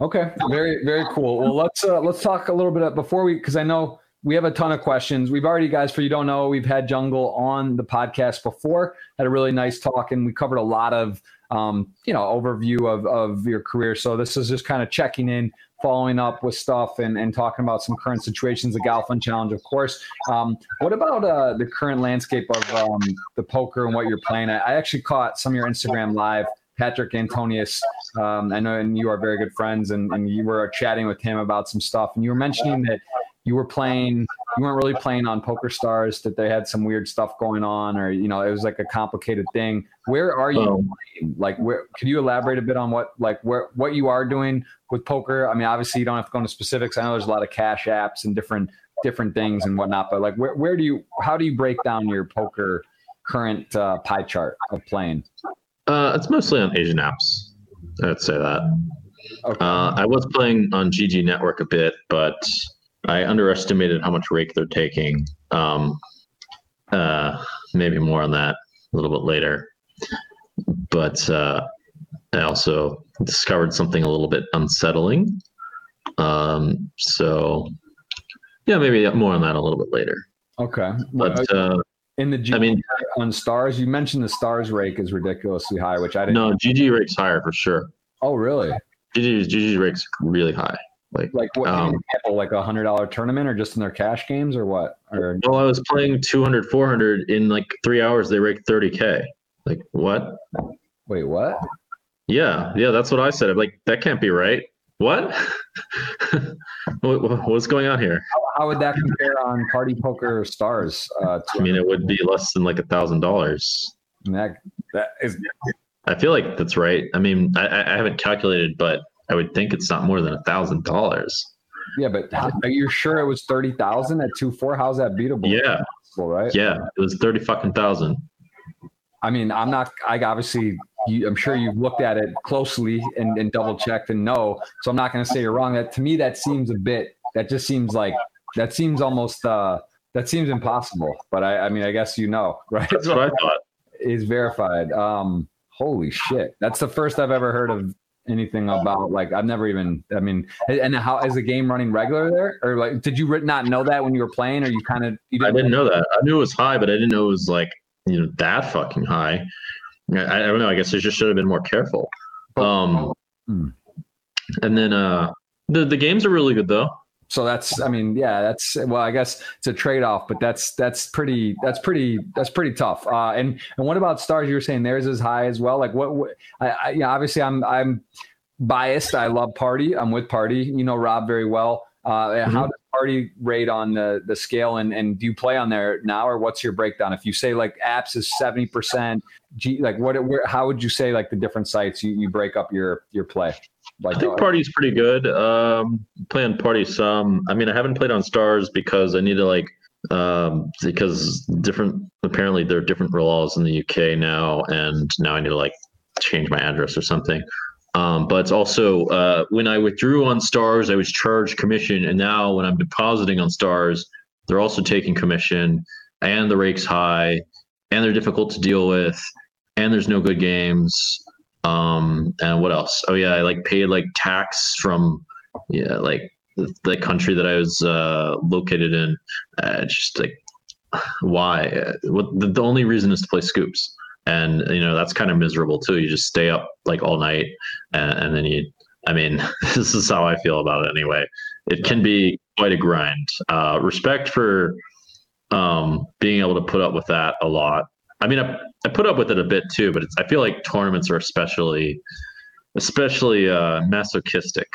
Okay, very very cool. Well, let's uh, let's talk a little bit before we because I know we have a ton of questions. We've already, guys, for you don't know, we've had Jungle on the podcast before. Had a really nice talk, and we covered a lot of um, you know overview of of your career. So this is just kind of checking in, following up with stuff, and and talking about some current situations. The Galfond Challenge, of course. Um, what about uh, the current landscape of um, the poker and what you're playing? I, I actually caught some of your Instagram live Patrik Antonius. Um, I know, and you are very good friends, and, and you were chatting with him about some stuff, and you were mentioning that you were playing, you weren't really playing on Poker Stars, that they had some weird stuff going on, or you know, it was like a complicated thing. Where are you? Um, like, where? Could you elaborate a bit on what, like, where what you are doing with poker? I mean, obviously, you don't have to go into specifics. I know there's a lot of cash apps and different different things and whatnot, but like, where where do you? How do you break down your poker current uh, pie chart of playing? Uh, it's mostly on Asian apps. I'd say that. Okay. Uh, I was playing on GG Network a bit, but I underestimated how much rake they're taking. Um, uh, maybe more on that a little bit later. But uh, I also discovered something a little bit unsettling. Um, so, yeah, maybe more on that a little bit later. Okay. But uh, in the G I mean, on stars, you mentioned the stars rake is ridiculously high, which I didn't. No, GG rake's higher for sure. Oh, really? GG GG rake's really high. Like, like what? Um, example, like a hundred dollar tournament, or just in their cash games, or what? Or well, I was playing 200, 400 in like three hours. They raked thirty k. Like what? Wait, what? Yeah, yeah, that's what I said. I'm like, that can't be right. What? what? What's going on here? How, how, would that compare on Party Poker Stars? Uh, I mean, it would be less than like a thousand dollars. That that is. I feel like that's right. I mean, I, I haven't calculated, but I would think it's not more than a thousand dollars. Yeah, but how, are you sure it was thirty thousand at two four? How's that beatable? Yeah, right. Yeah, it was thirty fucking thousand. I mean, I'm not. I obviously you, I'm sure you've looked at it closely and, and double checked and know. So I'm not going to say you're wrong. That to me, that seems a bit. That just seems like that seems almost. uh That seems impossible. But I, I mean, I guess you know, right? That's what I thought. Is verified. Um, holy shit, that's the first I've ever heard of anything about like I've never even I mean and how is the game running regular there or like did you not know that when you were playing or you kind of I didn't know that I knew it was high but I didn't know it was like you know that fucking high I, I don't know. I guess I just should have been more careful. Um, hmm. and then uh, the the games are really good though. So that's, I mean, yeah, that's well, I guess it's a trade off, but that's that's pretty that's pretty that's pretty tough. Uh, and and what about stars? You were saying theirs is high as well. Like what? what I, I, yeah, obviously I'm I'm biased. I love Party. I'm with Party. You know Rob very well. Uh, mm-hmm. How does Party rate on the the scale, and and do you play on there now, or what's your breakdown? If you say like apps is seventy percent, like what? Where, how would you say like the different sites you, you break up your your play? Like, I think Party's pretty good. Um, playing Party some. I mean, I haven't played on Stars because I need to like um, because different. Apparently, there are different laws in the UK now, and now I need to like change my address or something. Um, but also, uh, when I withdrew on Stars, I was charged commission, and now when I'm depositing on Stars, they're also taking commission, and the rake's high, and they're difficult to deal with, and there's no good games. Um, and what else? Oh yeah, I like paid like tax from yeah, like the, country that I was uh, located in. Uh, just like why? What the, the only reason is to play SCOOPs, and you know that's kind of miserable too. You just stay up like all night, and, and then you. I mean, this is how I feel about it anyway. It can be quite a grind. Uh, respect for um, being able to put up with that a lot. I mean, I, I put up with it a bit too, but I feel like tournaments are especially, especially uh, masochistic.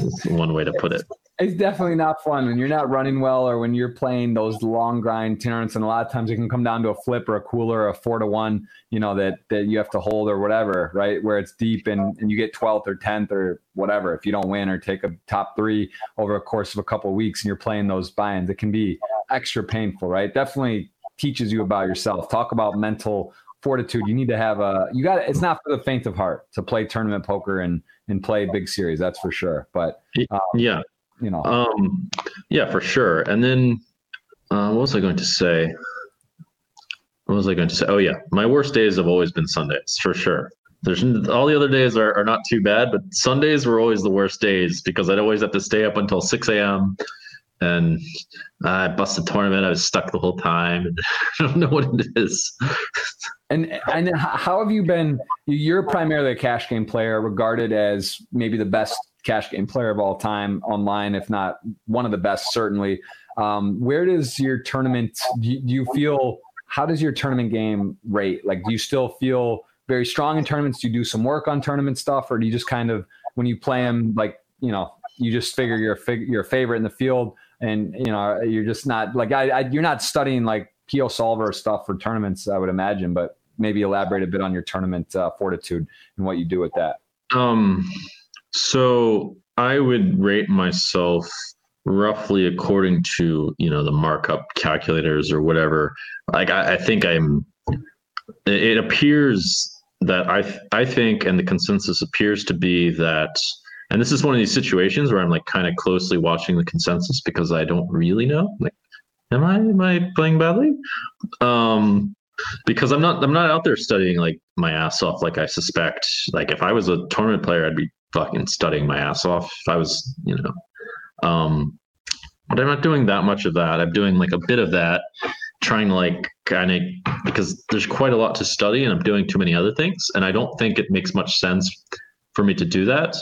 Is one way to put it. It's definitely not fun when you're not running well or when you're playing those long grind tournaments. And a lot of times it can come down to a flip or a cooler or a four to one, you know, that, that you have to hold or whatever, right? Where it's deep and, and you get 12th or 10th or whatever. If you don't win or take a top three over a course of a couple of weeks and you're playing those buy-ins, it can be extra painful, right? Definitely teaches you about yourself. Talk about mental fortitude. You need to have a you got it's not for the faint of heart to play tournament poker and and play big series. That's for sure. But um, yeah, you know, um, yeah, for sure. And then uh, what was I going to say? What was I going to say? Oh yeah, my worst days have always been Sundays for sure. There's all the other days are, are not too bad, but Sundays were always the worst days because I'd always have to stay up until 6 a.m and I bust busted tournament. I was stuck the whole time. I don't know what it is. and and how have you been? You're primarily a cash game player, regarded as maybe the best cash game player of all time online, if not one of the best, certainly. Um, where does your tournament? Do you, do you feel? How does your tournament game rate? Like, do you still feel very strong in tournaments? Do you do some work on tournament stuff, or do you just kind of when you play them, like you know, you just figure you're a fig- you're a favorite in the field? And you know you're just not like I, I you're not studying like PIO solver stuff for tournaments, I would imagine, but maybe elaborate a bit on your tournament uh, fortitude and what you do with that. Um, so I would rate myself roughly according to you know the markup calculators or whatever. Like I, I think I'm. It appears that I I think, and the consensus appears to be that and this is one of these situations where I'm like kind of closely watching the consensus because I don't really know. Like, am I am I playing badly? Um, because I'm not I'm not out there studying like my ass off like I suspect. Like if I was a tournament player, I'd be fucking studying my ass off. If I was, you know, um, but I'm not doing that much of that. I'm doing like a bit of that, trying to like kind of because there's quite a lot to study, and I'm doing too many other things, and I don't think it makes much sense for me to do that.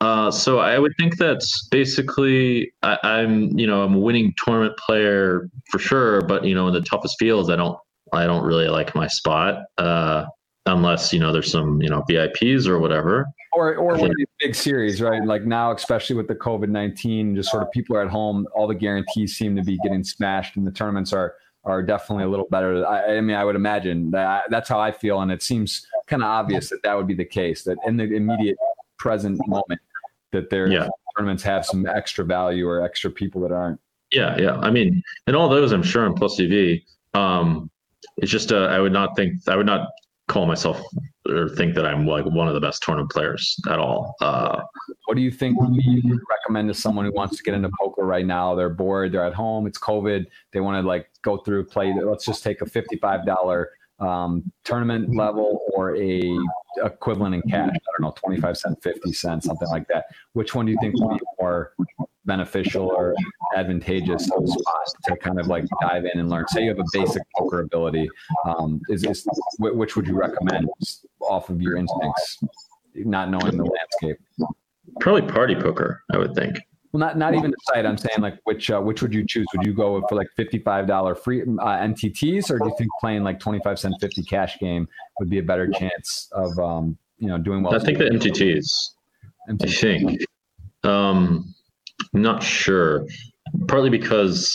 Uh, so I would think that's basically I, am you know, I'm a winning tournament player for sure, but you know, in the toughest fields, I don't, I don't really like my spot, uh, unless you know there's some you know VIPs or whatever. Or or one of these big series, right? Like now, especially with the COVID nineteen, just sort of people are at home. All the guarantees seem to be getting smashed, and the tournaments are are definitely a little better. I, I mean, I would imagine that that's how I feel, and it seems kind of obvious that that would be the case. That in the immediate present moment, that their yeah. tournaments have some extra value or extra people that aren't. Yeah, yeah. I mean, and all those I'm sure in plus EV. Um, it's just uh, I would not think I would not call myself or think that I'm like one of the best tournament players at all. Uh, what do you think you would recommend to someone who wants to get into poker right now? They're bored, they're at home, it's COVID, they want to like go through play. Let's just take a fifty-five dollar um, tournament level or a equivalent in cash. I don't know, 25 cent, 50 cents, something like that. Which one do you think would be more beneficial or advantageous to kind of like dive in and learn? Say you have a basic poker ability. Um, is, is which would you recommend off of your instincts? not knowing the landscape? Probably party poker, I would think. Well, not not even the site. I'm saying like which uh, which would you choose? Would you go for like fifty five dollar free uh, MTTs, or do you think playing like twenty five cent fifty cash game would be a better chance of um, you know doing well? I think the MTTs. MTTs. I think. Um, not sure. Partly because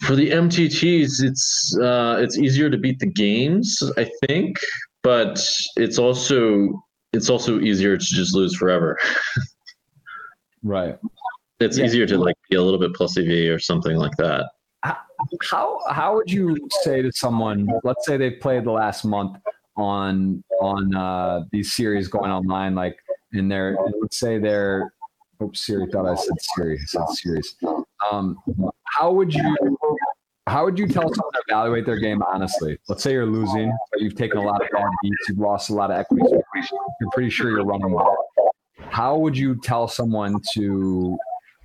for the MTTs, it's uh, it's easier to beat the games, I think, but it's also it's also easier to just lose forever. right. It's yeah. easier to like be a little bit plus EV or something like that. How how would you say to someone? Let's say they've played the last month on on uh, these series going online, like in their let's say they're Oops, Siri thought I said Siri. I said series. Um, how would you how would you tell someone to evaluate their game honestly? Let's say you're losing, but you've taken a lot of bad beats, you've lost a lot of equity. You're pretty sure you're running well. How would you tell someone to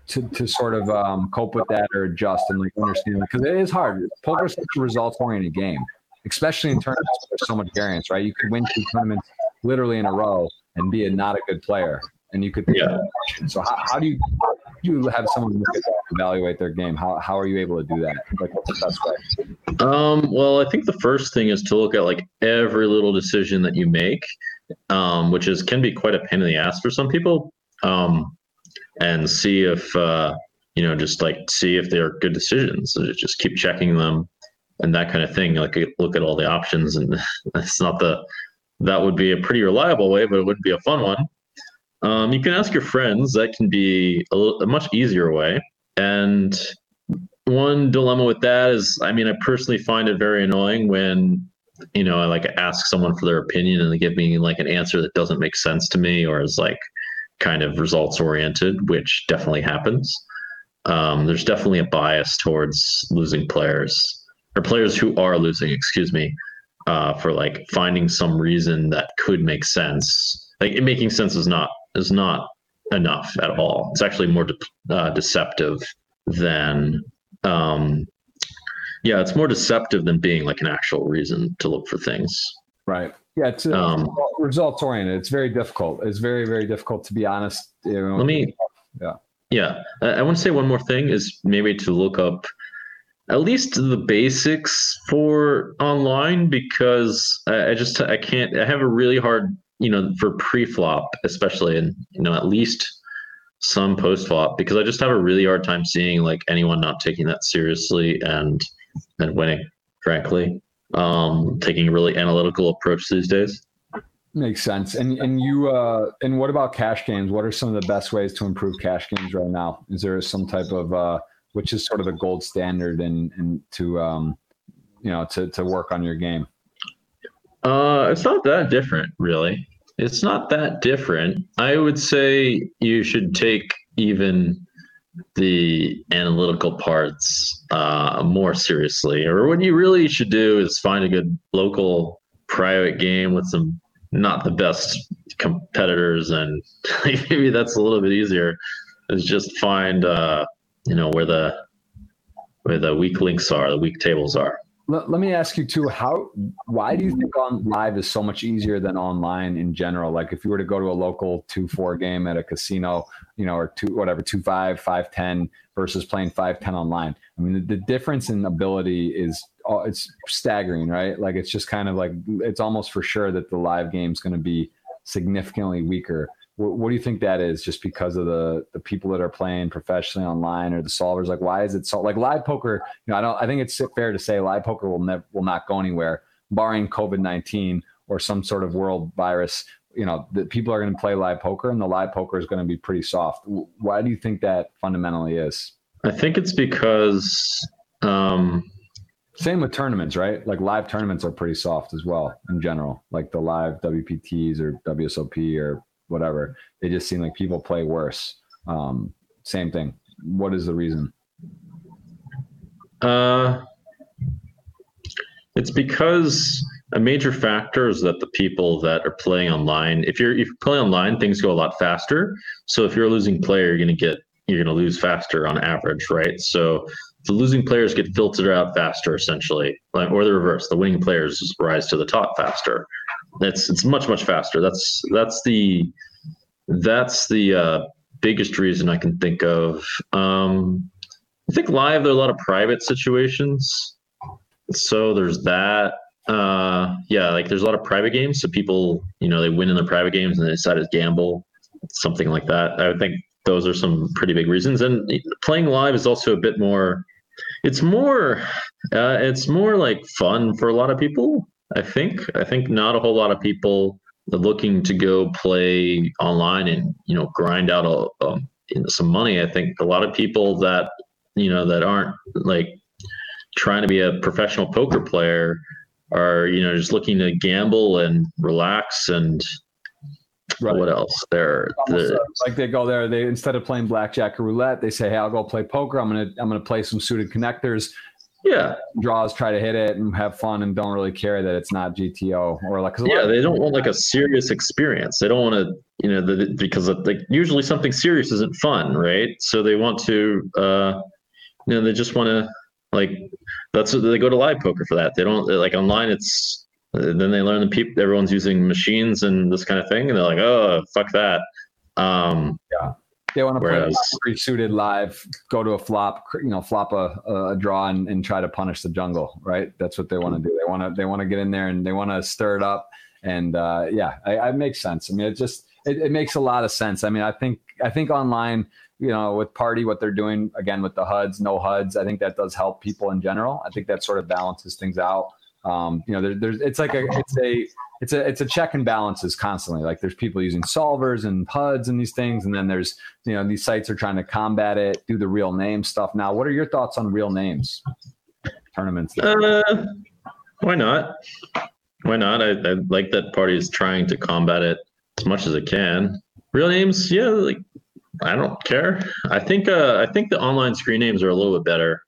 to, to sort of um, cope with that or adjust and like understand because it is hard. Poker is such a results oriented game, especially in tournaments there's so much variance, right? You could win two tournaments literally in a row and be a not a good player and you could yeah. So how, how do you how do you have someone look at that, evaluate their game? How how are you able to do that? Like what's the best way? Um, well, I think the first thing is to look at like every little decision that you make, um, which is can be quite a pain in the ass for some people, um, and see if uh, you know just like see if they are good decisions. So just keep checking them and that kind of thing. Like look at all the options, and it's not the that would be a pretty reliable way, but it would be a fun one. Um, you can ask your friends. That can be a, a much easier way. And one dilemma with that is, I mean, I personally find it very annoying when you know I like ask someone for their opinion and they give me like an answer that doesn't make sense to me or is like kind of results oriented, which definitely happens. Um, there's definitely a bias towards losing players or players who are losing, excuse me, uh, for like finding some reason that could make sense. Like it making sense is not is not enough at all. It's actually more de- uh, deceptive than, um, yeah, it's more deceptive than being like an actual reason to look for things. Right. Yeah, it's uh, um, results oriented. It's very difficult. It's very very difficult to be honest. You know, let me. Yeah. Yeah, I, I want to say one more thing is maybe to look up at least the basics for online because I, I just I can't I have a really hard you know, for pre-flop, especially, and you know, at least some post-flop, because I just have a really hard time seeing like anyone not taking that seriously and and winning. Frankly, um, taking a really analytical approach these days. Makes sense. And and you uh, and what about cash games? What are some of the best ways to improve cash games right now? Is there some type of uh, which is sort of the gold standard and and to um, you know to to work on your game? Uh, it's not that different, really. It's not that different. I would say you should take even the analytical parts uh, more seriously. Or what you really should do is find a good local private game with some not the best competitors, and maybe that's a little bit easier. Is just find uh, you know where the where the weak links are, the weak tables are. Let, let me ask you too. How? Why do you think on live is so much easier than online in general? Like if you were to go to a local two four game at a casino, you know, or two whatever two five five ten versus playing five ten online. I mean, the, the difference in ability is uh, it's staggering, right? Like it's just kind of like it's almost for sure that the live game is going to be significantly weaker what, what, do you think that is? Just because of the the people that are playing professionally online or the solvers? Like, why is it so? Like live poker, you know, I don't. I think it's fair to say live poker will never will not go anywhere, barring COVID nineteen or some sort of world virus. You know, that people are going to play live poker, and the live poker is going to be pretty soft. Why do you think that fundamentally is? I think it's because. Um, same with tournaments, right? Like live tournaments are pretty soft as well in general, like the live WPTs or WSOP or whatever. They just seem like people play worse. Um, same thing. What is the reason? Uh, it's because a major factor is that the people that are playing online, if you're if you play online, things go a lot faster. So if you're a losing player, you're going to get you're to lose faster on average, right? So the losing players get filtered out faster, essentially, or the reverse. The winning players rise to the top faster. It's it's much much faster. That's that's the that's the uh, biggest reason I can think of. Um, I think live there are a lot of private situations, so there's that. Uh, yeah, like there's a lot of private games, so people you know they win in their private games and they decide to gamble, something like that. I would think those are some pretty big reasons. And playing live is also a bit more. It's more. Uh, it's more like fun for a lot of people. I think. I think not a whole lot of people looking to go play online and you know grind out a, um, some money. I think a lot of people that you know that aren't like trying to be a professional poker player are you know just looking to gamble and relax and Right. What else? They're the, like they go there. They instead of playing blackjack or roulette, they say, "Hey, I'll go play poker. I'm gonna I'm gonna play some suited connectors." Yeah, draws, try to hit it and have fun, and don't really care that it's not GTO or like. yeah, they don't want like a serious experience. They don't want to, you know, the, because like usually something serious isn't fun, right? So they want to, uh, you know, they just want to like that's what they go to live poker for that. They don't like online. It's then they learn the people everyone's using machines and this kind of thing, and they're like, oh, fuck that. Um, yeah. They want to whereas, play suited live, go to a flop, you know, flop a, a draw and, and try to punish the jungle, right? That's what they want to do. They want to they want to get in there and they want to stir it up. And uh, yeah, it makes sense. I mean, it just it, it makes a lot of sense. I mean, I think I think online, you know, with party, what they're doing again with the HUDs, no HUDs, I think that does help people in general. I think that sort of balances things out. Um, you know, there, there's it's like a it's a it's a it's a check and balances constantly. Like there's people using solvers and HUDs and these things, and then there's you know these sites are trying to combat it, do the real name stuff. Now, what are your thoughts on real names tournaments? Uh, why not? Why not? I, I like that party is trying to combat it as much as it can. Real names, yeah, like I don't care. I think uh, I think the online screen names are a little bit better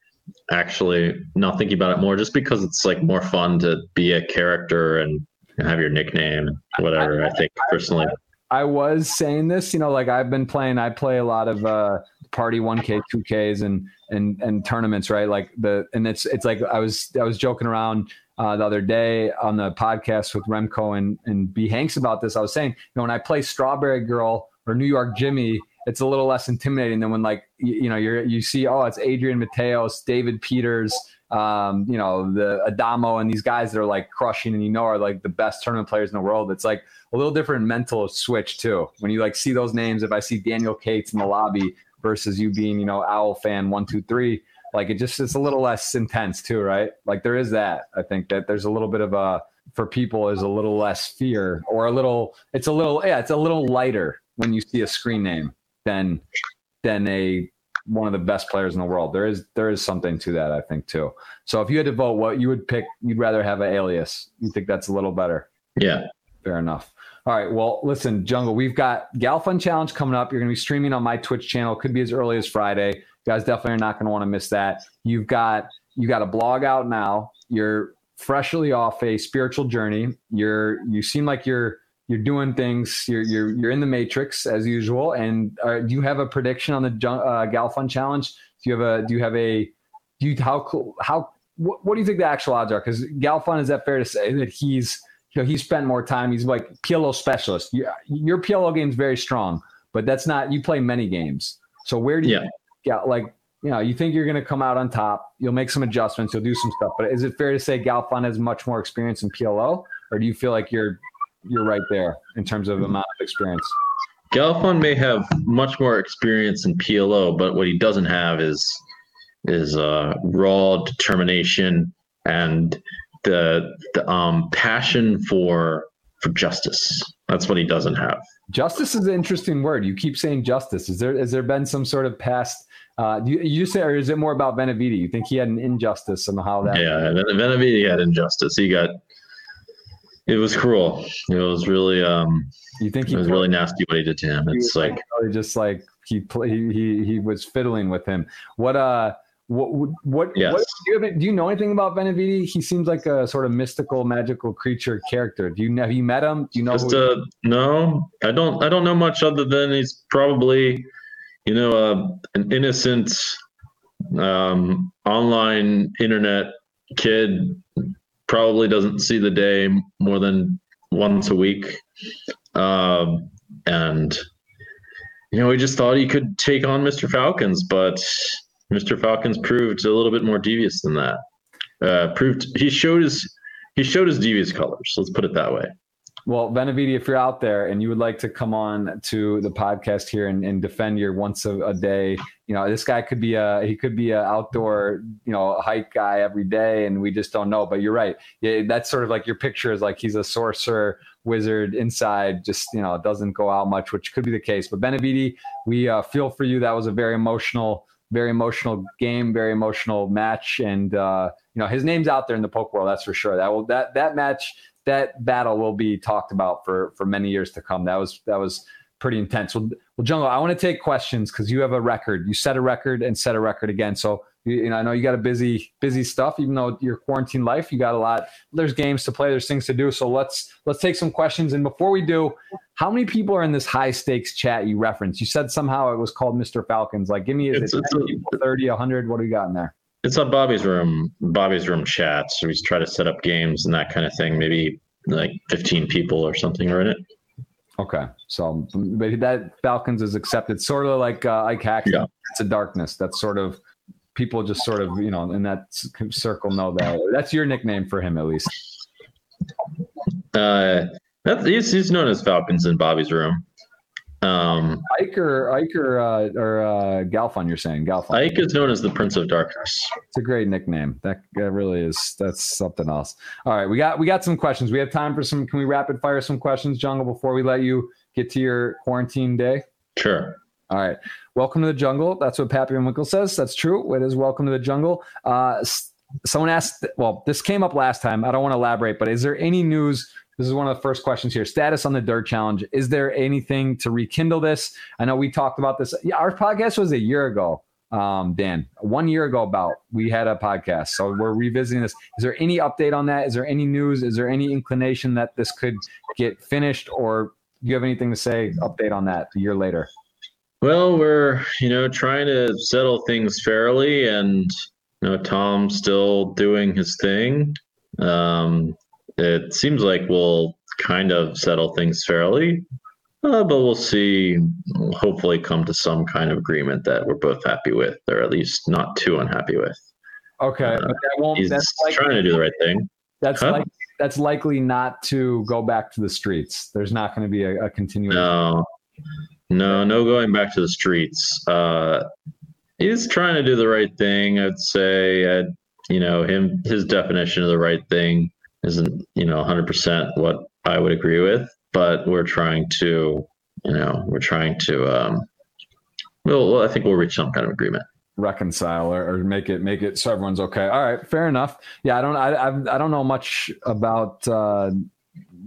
actually not thinking about it more just because it's like more fun to be a character and have your nickname whatever i, I think personally I was saying this, you know, like I've been playing, I play a lot of uh party 1K, 2Ks and and and tournaments, right? Like the and it's it's like I was I was joking around uh, the other day on the podcast with Remko and and B Hanks about this. I was saying, you know, when I play Strawberry Girl or New York Jimmy, it's a little less intimidating than when like you, you know you're you see oh it's Adrian Mateos, David Peters, um, you know the Adamo and these guys that are like crushing and you know are like the best tournament players in the world. It's like a little different mental switch too when you like see those names. If I see Daniel Cates in the lobby versus you being you know Owl fan one two three. Like it just it's a little less intense too, right? Like there is that. I think that there's a little bit of a for people is a little less fear or a little it's a little yeah it's a little lighter when you see a screen name than than a one of the best players in the world. There is there is something to that, I think, too. So if you had to vote, what you would pick? You'd rather have an alias. You think that's a little better? Yeah. Fair enough. All right. Well, listen, Jungle, we've got Galfond Challenge coming up. You're going to be streaming on my Twitch channel. Could be as early as Friday. You guys definitely are not going to want to miss that. You've got you got a blog out now. You're freshly off a spiritual journey. You're you seem like you're you're doing things. You're you're you're in the matrix as usual. And uh, do you have a prediction on the uh, challenge? Do you have a do you have a do you how how what, what do you think the actual odds are? Because Galfond is that fair to say that he's you know he spent more time. He's like PLO specialist. Your, your PLO game's very strong, but that's not you play many games. So where do you yeah. get like you know, you think you're going to come out on top. You'll make some adjustments. You'll do some stuff. But is it fair to say Galfond has much more experience in PLO, or do you feel like you're you're right there in terms of amount of experience. Galfund may have much more experience in PLO, but what he doesn't have is is uh, raw determination and the, the um, passion for for justice. That's what he doesn't have. Justice is an interesting word. You keep saying justice. Is there has there been some sort of past? Uh, you, you say, or is it more about VeniVidi? You think he had an injustice and how that? Yeah, VeniVidi had injustice. He got it was cruel. It was really um. You think he it was really nasty what he did to him? It's like, like just like he play, he he was fiddling with him. What uh what what, yes. what do, you have, do you know anything about VeniVidi? He seems like a sort of mystical, magical creature character. Do you have you met him? Do you know? Just, uh, no, I don't. I don't know much other than he's probably, you know, uh, an innocent, um, online internet kid probably doesn't see the day more than once a week, um, and you know we just thought he could take on Mr. Falcons, but Mr. Falcons proved a little bit more devious than that. Uh, proved he showed his he showed his devious colors. Let's put it that way. Well, VeniVidi, if you're out there and you would like to come on to the podcast here and, and defend your once a, a, day, you know, this guy could be a he could be an outdoor, you know, hike guy every day, and we just don't know. But you're right. Yeah, that's sort of like your picture is like he's a sorcerer wizard inside, just you know, it doesn't go out much, which could be the case. But VeniVidi, we uh, feel for you. That was a very emotional, very emotional game, very emotional match, and uh, you know, his name's out there in the poke world. That's for sure. That will that that match that battle will be talked about for for many years to come. That was that was pretty intense. Well, well Jungle, I want to take questions because you have a record. You set a record and set a record again. So you, you, know, I know you got a busy busy stuff. Even though your quarantine life, you got a lot. There's games to play. There's things to do. So let's let's take some questions. And before we do, how many people are in this high stakes chat you referenced? You said somehow it was called Mr. Falcons. Like, give me is it's, it it's 10 a, 30, 100? What do you got in there? It's on Bobby's room. Bobby's room chat. So we try to set up games and that kind of thing. Maybe like 15 people or something are in it. Okay, so but that Falcons is accepted, sort of like uh, Ike Hack. Yeah. It's a darkness. That's sort of people just sort of you know in that circle know that. That's your nickname for him, at least. Uh, that's he's, he's known as Falcons in Bobby's room. Um, Ike or Ike or uh, or uh, Galfond, you're saying Galfond. Ike is known as the Prince of Darkness. It's a great nickname. That, that really is. That's something else. All right, we got we got some questions. We have time for some. Can we rapid fire some questions, Jungle, before we let you get to your quarantine day? Sure. All right. Welcome to the jungle. That's what Pappy Van Winkle says. That's true. It is welcome to the jungle. Uh, someone asked. Well, this came up last time. I don't want to elaborate, but is there any news this is one of the first questions here. Status on the Durrrr Challenge. Is there anything to rekindle this? I know we talked about this. Yeah, our podcast was a year ago, um, Dan. One year ago, about we had a podcast, so we're revisiting this. Is there any update on that? Is there any news? Is there any inclination that this could get finished, or do you have anything to say? Update on that a year later. Well, we're you know trying to settle things fairly, and you know Tom's still doing his thing. Um, it seems like we'll kind of settle things fairly, uh, but we'll see. We'll hopefully, come to some kind of agreement that we're both happy with, or at least not too unhappy with. Okay, uh, that won't, he's that's likely, trying to do the right thing. That's huh? like that's likely not to go back to the streets. There's not going to be a, a continuation. No, no, no going back to the streets. Uh, he's trying to do the right thing. I'd say, uh, you know, him his definition of the right thing isn't you know 100% what I would agree with, but we're trying to you know we're trying to um, well, I think we'll reach some kind of agreement reconcile or, or, make it make it so everyone's okay. All right, fair enough. Yeah, I don't I I, I don't know much about uh,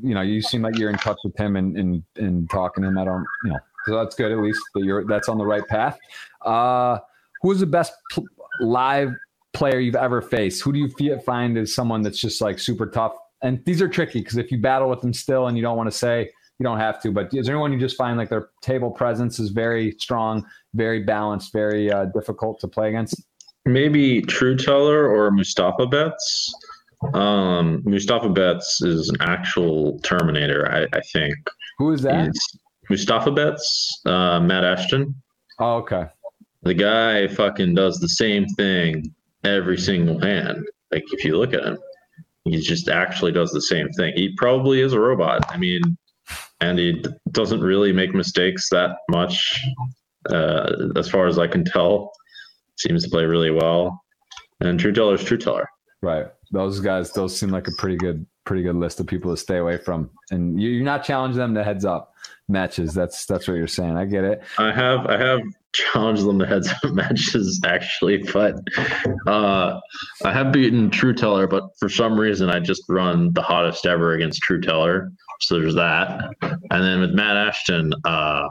you know you seem like you're in touch with him and and, and talking to him. I don't you know so that's good at least that you're that's on the right path. Uh, who's the best pl- live player you've ever faced? Who do you find is someone that's just like super tough? And these are tricky because if you battle with them still and you don't want to say, you don't have to. But is there anyone you just find like their table presence is very strong, very balanced, very uh, difficult to play against? Maybe Trueteller or Mustafa Betts. Um, Mustafa Betts is an actual Terminator, I, I think. Who is that? He's Mustafa Betts, uh, Matt Ashton. Oh, okay. The guy fucking does the same thing every single hand. Like if you look at him, he just actually does the same thing. He probably is a robot. I mean, and he doesn't really make mistakes that much, uh, as far as I can tell. Seems to play really well. And Trueteller is Trueteller. Right. Those guys, those seem like a pretty good, pretty good list of people to stay away from. And you're not challenging them to heads up matches. That's that's what you're saying. I get it. I have I have challenged them to heads up matches actually, but uh, I have beaten Trueteller, but for some reason I just run the hottest ever against Trueteller. So there's that. And then with Matt Ashton, uh,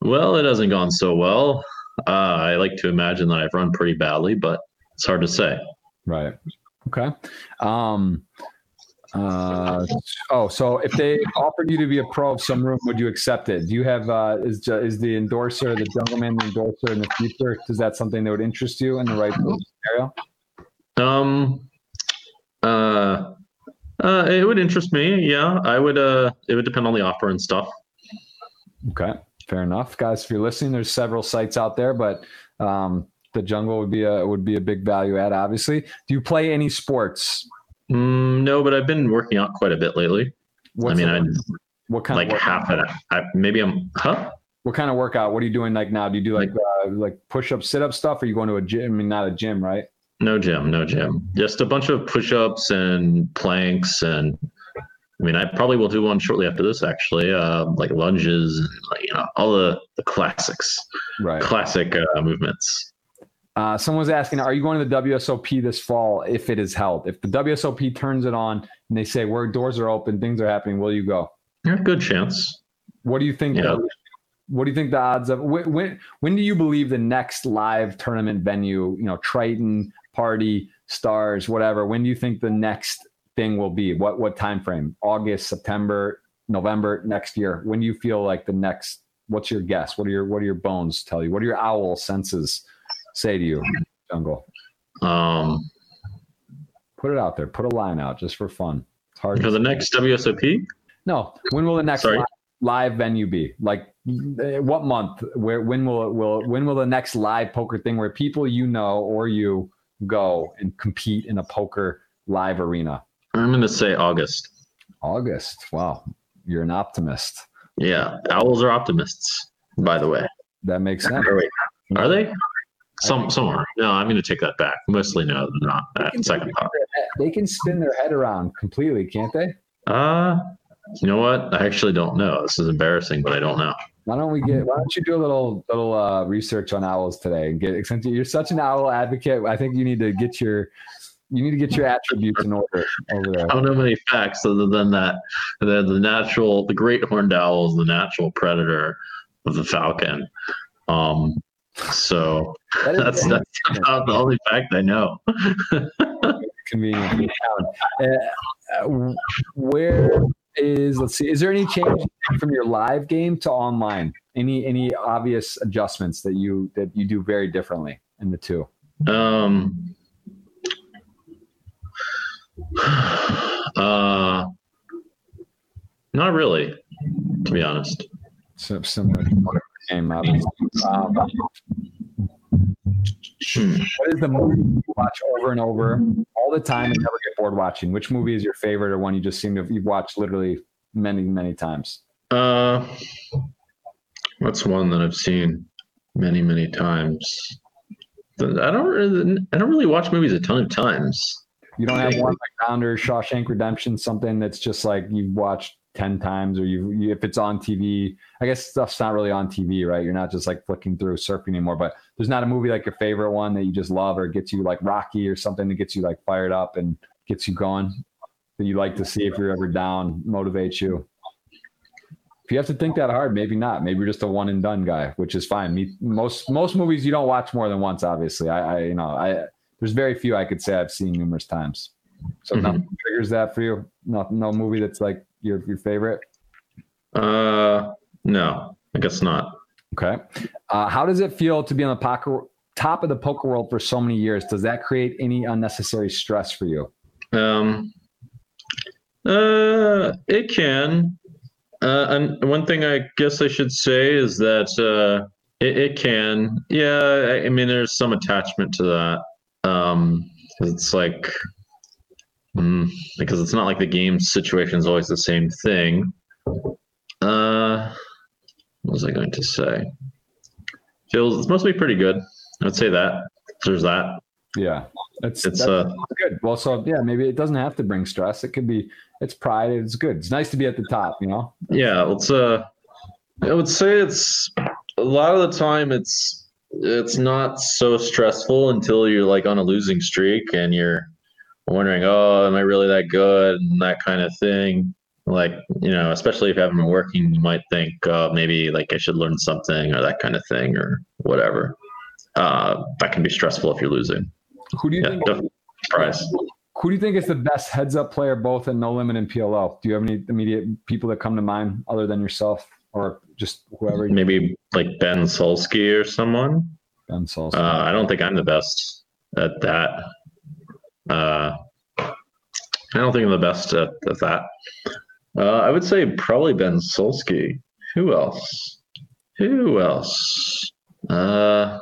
well, it hasn't gone so well. Uh, I like to imagine that I've run pretty badly, but it's hard to say. Right. Okay. Um, uh, oh, so if they offered you to be a pro of some room, would you accept it? Do you have uh, is is the endorser, the Jungleman, the endorser in the future? Is that something that would interest you in the right scenario? Um, uh, Uh, it would interest me. Yeah, I would. Uh, it would depend on the offer and stuff. Okay, fair enough, guys. If you're listening, there's several sites out there, but um, the jungle would be a would be a big value add. Obviously, do you play any sports? Mm, no, but I've been working out quite a bit lately. What's I mean, I what kind like of half of it. I, maybe I'm. Huh? what kind of workout? What are you doing like now? Do you do like uh, like push up, sit up stuff? Or are you going to a gym? I mean, not a gym, right? No gym. No gym. Just a bunch of push-ups and planks and. I mean, I probably will do one shortly after this, actually. Uh, like lunges and like, you know all the the classics, Right. classic uh, movements. Uh, someone's asking, are you going to the WSOP this fall if it is held? If the WSOP turns it on and they say where doors are open, things are happening, will you go? Yeah, good chance. What do you think? Yeah. the- what do you think the odds of when, when when do you believe the next live tournament venue? You know, Triton, Party, Stars, whatever. When do you think the next thing will be? What what time frame? August, September, November next year. When do you feel like the next? What's your guess? What are your what are your bones tell you? What are your owl senses say to you, Jungle? Um, Put it out there. Put a line out just for fun. It's hard. for the next WSOP, No. When will the next live, live venue be? Like eh, what month? Where when will it will when will the next live poker thing where people you know or you go and compete in a poker live arena? I'm going to say August. August. Wow. You're an optimist. Yeah, owls are optimists. By the way, That makes sense. Are they? Some, some are. No, I'm going to take that back. Mostly, no, they're not. Uh, second thought. They can spin their head around completely, can't they? Uh, you know what? I actually don't know. This is embarrassing, but I don't know. Why don't we get? Why don't you do a little little uh, research on owls today and get? Since you're such an owl advocate, I think you need to get your you need to get your attributes in order over there. I don't know many facts other than that the, the natural, the great horned owl is the natural predator of the falcon. Um, so That that's that's about the only fact I know. convenient. for the town. Uh, uh, where is? Let's see. Is there any change from your live game to online? Any any obvious adjustments that you that you do very differently in the two? Um, uh, not really, to be honest. So similar to the game, obviously. Um, Hmm. what is the movie you watch over and over all the time and never get bored watching? Which movie is your favorite or one you just seem to you've watched literally many many times? Uh, what's one that I've seen many, many times? I don't really, I don't really watch movies a ton of times. You don't have one like Founder, Shawshank Redemption, something that's just like you've watched ten times, or you, you if it's on TV. I guess stuff's not really on TV, right? You're not just like flicking through surfing anymore. But there's not a movie like your favorite one that you just love, or gets you like Rocky or something that gets you like fired up and gets you going that you like to see if you're ever down, motivates you. If you have to think that hard, maybe not. Maybe you're just a one and done guy, which is fine. Me, most most movies you don't watch more than once. Obviously, I, I you know I there's very few I could say I've seen numerous times. So Mhm. nothing triggers that for you. No, no movie that's like your your favorite. Uh, no, I guess not. Okay. Uh, how does it feel to be on the poker top of the poker world for so many years? Does that create any unnecessary stress for you? Um, uh, it can. Uh, and one thing I guess I should say is that uh, it, it can. Yeah, I, I mean, there's some attachment to that. Um, it's like mm, because it's not like the game situation is always the same thing. Uh, what was I going to say? Feels it's mostly pretty good. I'd say that. There's that. Yeah, that's It's that's uh, good. Well, so yeah, maybe it doesn't have to bring stress. It could be it's pride. It's good. It's nice to be at the top. You know. yeah it's uh i would say it's a lot of the time it's it's not so stressful until you're like on a losing streak and you're wondering oh am i really that good and that kind of thing like you know especially if you haven't been working you might think uh, maybe like i should learn something or that kind of thing or whatever uh, that can be stressful if you're losing Who do you yeah think? surprise Who do you think is the best heads up player both at No Limit and PLO? Do you have any immediate people that come to mind other than yourself or just whoever? maybe like ben sulsky or someone Ben Sauls. Uh, I don't think I'm the best at that. Uh, I don't think I'm the best at, at that. Uh, I would say probably Ben Sulsky. Who else? Who else? Uh,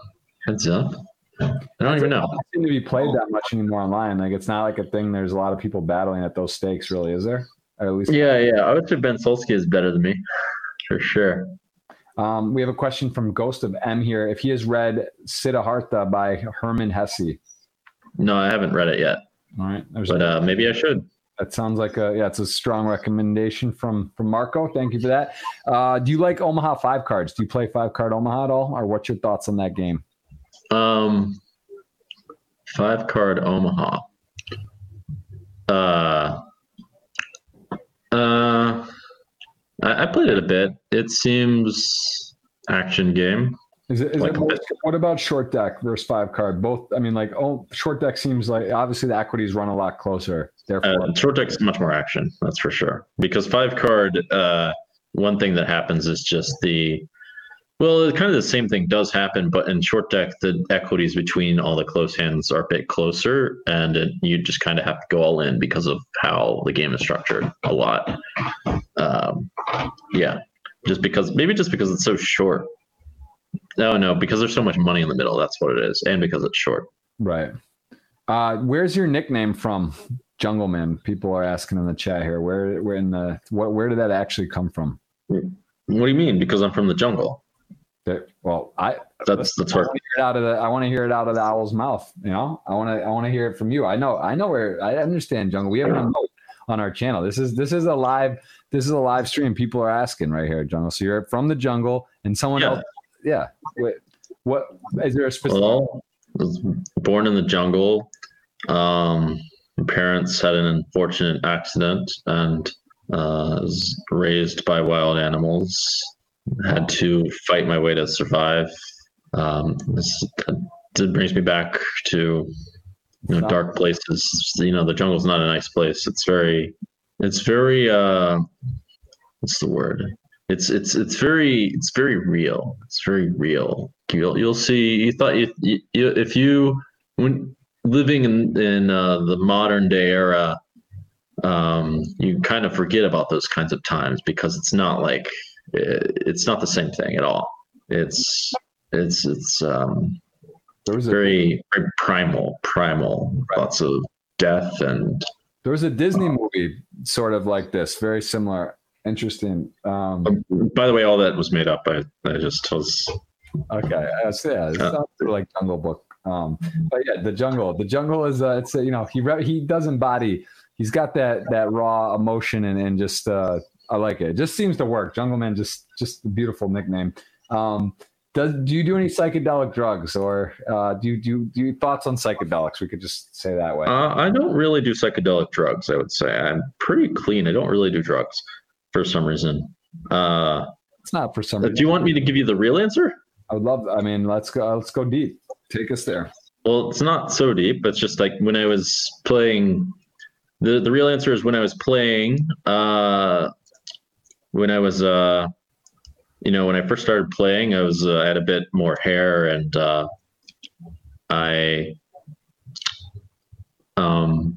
heads up. I don't even know. It seem to be played that much anymore online. Like it's not like a thing. There's a lot of people battling at those stakes, really, is there? Or at least, yeah, yeah. I would say Ben Sulsky is better than me, for sure. Um, we have a question from Ghost of M here. If he has read Siddhartha by Hermann Hesse. No, I haven't read it yet. All right, but uh, maybe I should. That sounds like a yeah, it's a strong recommendation from from Marco. Thank you for that. Uh, do you like Omaha five cards? Do you play five card Omaha at all, or what's your thoughts on that game? Um, five card Omaha. Uh, uh, I, I played it a bit. It seems action game. Is it? Is like, it what about short deck versus five card? Both. I mean, like, oh, short deck seems like obviously the equities run a lot closer. Therefore, uh, short deck is much more action. That's for sure. Because five card, uh, one thing that happens is just the well, kind of the same thing does happen, but in short deck, the equities between all the close hands are a bit closer, and it, you just kind of have to go all in because of how the game is structured a lot. Um, yeah, just because maybe just because it's so short. No, no, because there's so much money in the middle. That's what it is, and because it's short. Right. Uh, where's your nickname from, Jungle Man? People are asking in the chat here. Where, where in the what? Where did that actually come from? What do you mean? Because I'm from the jungle. That, well, I that's that's I want to hear it out of the I want to hear it out of the owl's mouth. You know, I want to I want to hear it from you. I know I know where I understand jungle. We have a note on our channel. This is this is a live this is a live stream. People are asking right here, jungle. So you're from the jungle, and someone yeah. else. Yeah. Wait, what is there a specific? Well, born in the jungle. Um, parents had an unfortunate accident and uh, was raised by wild animals had to fight my way to survive. Um, this brings me back to you know dark places. You know, the jungle's not a nice place. It's very, it's very. Uh, what's the word? It's it's it's very it's very real. It's very real. You'll you'll see. You thought you, you if you when living in in uh, the modern day era, um, you kind of forget about those kinds of times because it's not like it's not the same thing at all. It's it's it's um very, very primal, primal. Right. Lots of death and. There was a Disney movie sort of like this, very similar. Interesting. Um, um By the way, all that was made up. I I just was. Okay, uh, so yeah, it sounds like Jungle Book. Um, but yeah, the jungle. The jungle is uh, it's uh, you know he re- he does embody. He's got that that raw emotion and and just uh, I like it. It just seems to work. Jungle Man, just just a beautiful nickname. Um, does do you do any psychedelic drugs or uh, do you do do you thoughts on psychedelics? We could just say that way. Uh, I don't really do psychedelic drugs. I would say I'm pretty clean. I don't really do drugs for some reason. Uh, it's not for some. reason. Do you want me to give you the real answer? I would love. I mean, let's go. Let's go deep. Take us there. Well, it's not so deep. It's just like when I was playing. The the real answer is when I was playing. Uh, when I was, uh, you know, when I first started playing, I was uh, I had a bit more hair, and uh, I, um,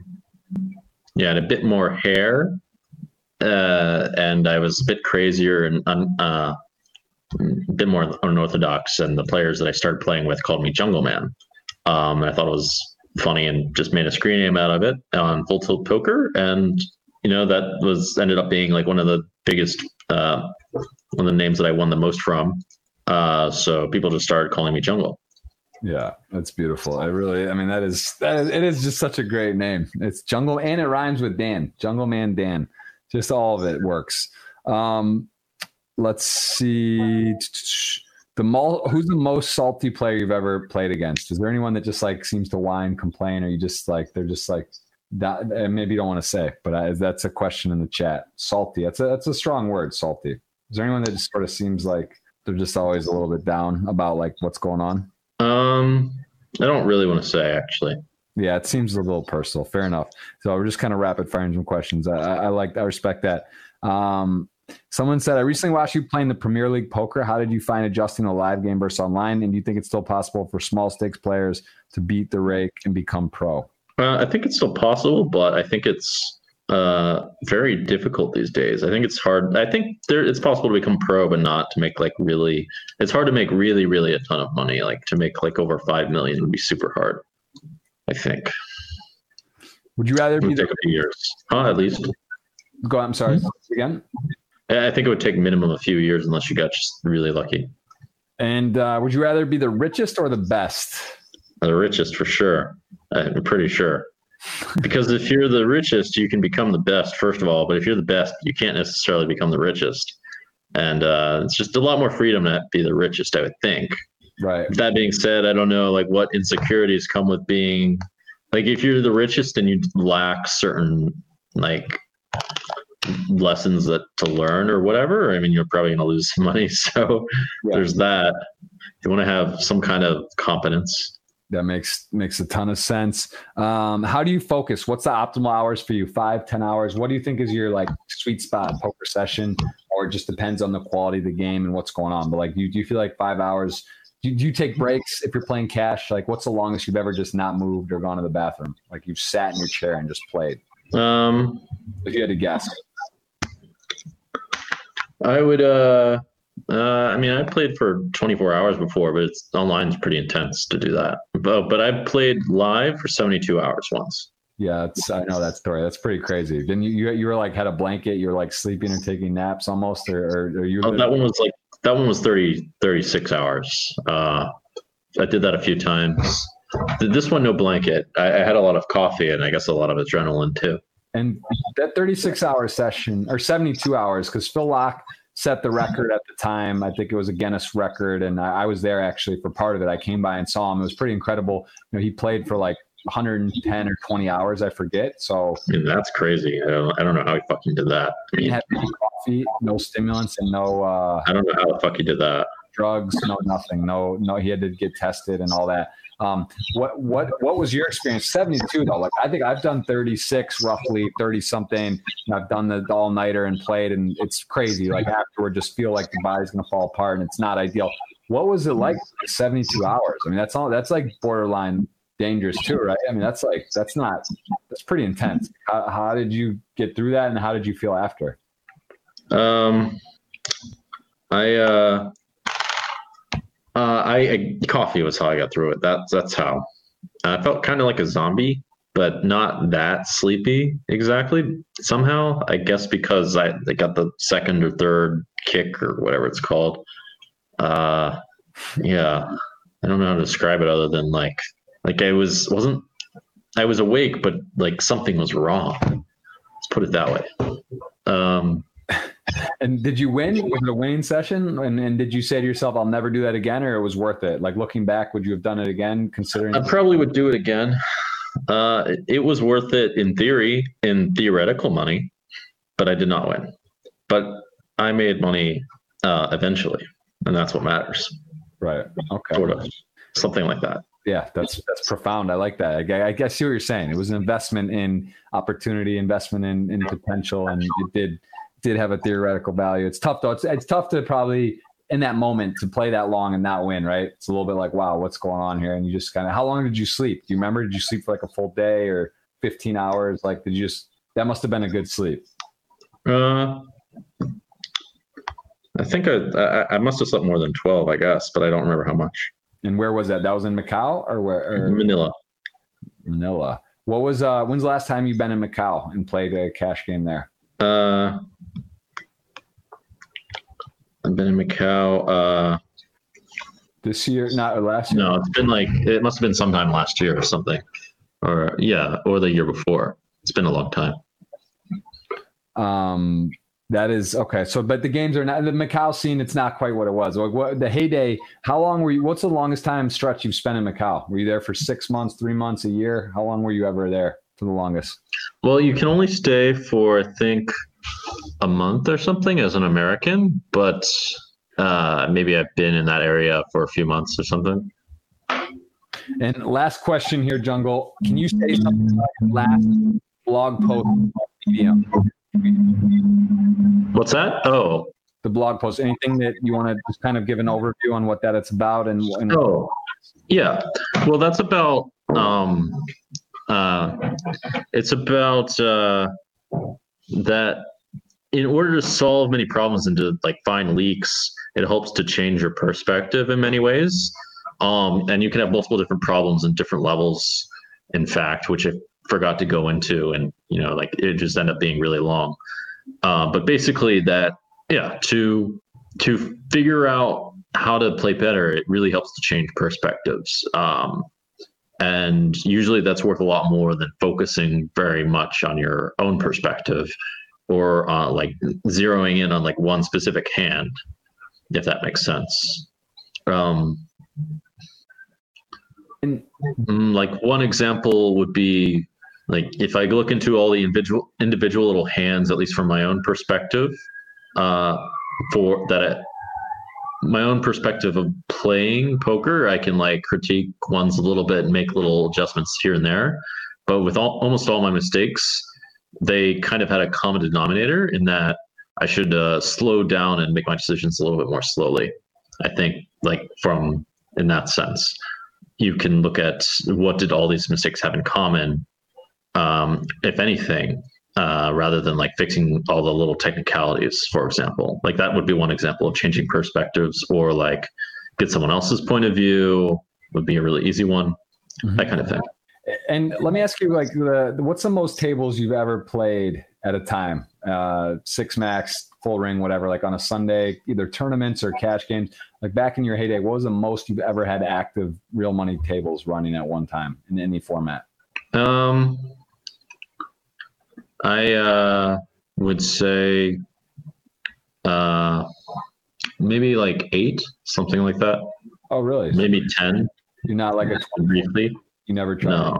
yeah, had a bit more hair, uh, and I was a bit crazier and uh, a bit more unorthodox. And the players that I started playing with called me Jungle Man. Um, I thought it was funny and just made a screen name out of it on Full Tilt Poker, and you know that was ended up being like one of the biggest uh, one of the names that I won the most from. Uh, so people just started calling me Jungle. Yeah, that's beautiful. I really, I mean, that is that is, it is just such a great name. It's Jungle, and it rhymes with Dan, Jungle Man Dan. Just all of it works. Um, let's see. The mul- who's the most salty player you've ever played against? Is there anyone that just like seems to whine, complain, or you just like they're just like that And maybe you don't want to say, but I, that's a question in the chat. Salty. That's a that's a strong word. Salty. Is there anyone that just sort of seems like they're just always a little bit down about like what's going on? Um, I don't really want to say actually. Yeah, it seems a little personal. Fair enough. So we're just kind of rapid firing some questions. I, I, I like, I respect that. Um, someone said, I recently watched you playing the Premier League poker. How did you find adjusting a live game versus online? And do you think it's still possible for small stakes players to beat the rake and become pro? Uh, I think it's still possible, but I think it's uh, very difficult these days. I think it's hard. I think there it's possible to become pro, but not to make like really. It's hard to make really, really a ton of money. Like to make like over five million would be super hard. I think. Would you rather be would the a few years, huh? At least. go? On, I'm sorry again. I I think it would take minimum a few years unless you got just really lucky. And uh, would you rather be the richest or the best? The richest for sure. I'm pretty sure. Because if you're the richest, you can become the best, first of all. But if you're the best, you can't necessarily become the richest. And uh, it's just a lot more freedom to be the richest, I would think. Right. That being said, I don't know like what insecurities come with being like if you're the richest and you lack certain like lessons that to learn or whatever. I mean, you're probably going to lose some money. So Yeah. there's that. You want to have some kind of competence. That makes makes a ton of sense. Um, how do you focus? What's the optimal hours for you? Five, ten hours? What do you think is your like sweet spot poker session? Or it just depends on the quality of the game and what's going on. But like, do you, do you feel like five hours? Do, do you take breaks if you're playing cash? Like, what's the longest you've ever just not moved or gone to the bathroom? Like you've sat in your chair and just played. Um, If you had to guess, I would. Uh, uh, I mean, I played for 24 hours before, but it's online is pretty intense to do that. But but I played live for 72 hours once. yeah, it's, I know that story. That's pretty crazy. Then you, you you were like had a blanket. You were like sleeping and taking naps almost, or, or, or you? Oh, that one was like that one was 30 36 hours. Uh, I did that a few times. This one, no blanket. I, I had a lot of coffee and I guess a lot of adrenaline too. And that 36 hour session or 72 hours, because Phil Laak set the record at the time. I think it was a Guinness record. And I, I was there actually for part of it. I came by and saw him. It was pretty incredible. You know, he played for like 110 or 20 hours, I forget. So that's crazy. I don't, I don't know how he fucking did that. I he mean, had no coffee, no stimulants, and no uh, I don't know how the fuck he did that. drugs, no nothing, no no. He had to get tested and all that. Um, what what what was your experience? Seventy two though. Like I think I've done thirty six, roughly thirty something. And I've done the all nighter and played, and it's crazy. Like afterward, just feel like the body's gonna fall apart, and it's not ideal. What was it like? Seventy two hours. I mean, that's all. That's like borderline dangerous too, right? I mean, that's like that's not that's pretty intense. How, how did you get through that, and how did you feel after? Um, I uh, uh, I, I coffee was how I got through it. That's that's how. I felt kind of like a zombie, but not that sleepy exactly. Somehow, I guess because I, I got the second or third kick or whatever it's called. Uh, yeah, I don't know how to describe it other than like like I was wasn't I was awake, but like something was wrong. Let's put it that way. Um, And did you win? Was it a winning session? And, and did you say to yourself, "I'll never do that again," or it was worth it? Like looking back, would you have done it again? Considering I probably would do it again. Uh, it, it was worth it in theory, in theoretical money, but I did not win. But I made money uh, eventually, and that's what matters. right? Okay, Sort of something like that. Yeah, that's that's profound. I like that. I, I guess see what you're saying. It was an investment in opportunity, investment in, in potential, and it did did have a theoretical value. It's tough though. It's it's tough to probably in that moment to play that long and not win. Right? It's a little bit like, wow, what's going on here? And you just kind of. How long did you sleep? Do you remember? Did you sleep for like a full day or 15 hours? Like, did you just? That must have been a good sleep. Uh, I think I, I I must have slept more than twelve, I guess, but I don't remember how much. And where was that? That was in Macau or where? Or Manila. Manila. What was uh when's the last time you've been in Macau and played a cash game there? Uh, I've been in Macau. Uh, This year, not last year. No, it's been like it must have been sometime last year or something, or yeah, or the year before. It's been a long time. Um that is okay. So but the games are not the Macau scene, it's not quite what it was. Like what the heyday, how long were you what's the longest time stretch you've spent in Macau? Were you there for six months, three months, a year? How long were you ever there for the longest? Well, you can only stay for I think a month or something as an American, but uh, maybe I've been in that area for a few months or something. And last question here, Jungle. Can you say something about your last blog post on Medium? What's that? Oh, The blog post. Anything that you want to just kind of give an overview on what that it's about and, and oh, yeah. Well, that's about um, uh, it's about uh, that in order to solve many problems and to like find leaks, it helps to change your perspective in many ways. Um, and you can have multiple different problems and different levels, in fact, which I forgot to go into, and you know, like it just ended up being really long. Uh, but basically, that yeah, to to figure out how to play better, it really helps to change perspectives. Um, and usually that's worth a lot more than focusing very much on your own perspective or uh, like zeroing in on like one specific hand, if that makes sense. Um, and, mm, like one example would be like if I look into all the individual individual little hands, at least from my own perspective, uh, for that my own perspective of playing poker, I can like critique ones a little bit and make little adjustments here and there. But with all, almost all my mistakes, they kind of had a common denominator in that I should uh, slow down and make my decisions a little bit more slowly. I think, like from in that sense, you can look at what did all these mistakes have in common, um, if anything, uh, rather than like fixing all the little technicalities, for example. Like that would be one example of changing perspectives, or like get someone else's point of view would be a really easy one. Mm-hmm. That kind of thing. And let me ask you, like, the, what's the most tables you've ever played at a time? Uh, six max, full ring, whatever. Like on a Sunday, either tournaments or cash games. Like back in your heyday, what was the most you've ever had active real money tables running at one time in any format? Um, I uh, would say uh, maybe like eight, something like that. Oh, really? Maybe ten. You're not like a 20, briefly. You never try. No,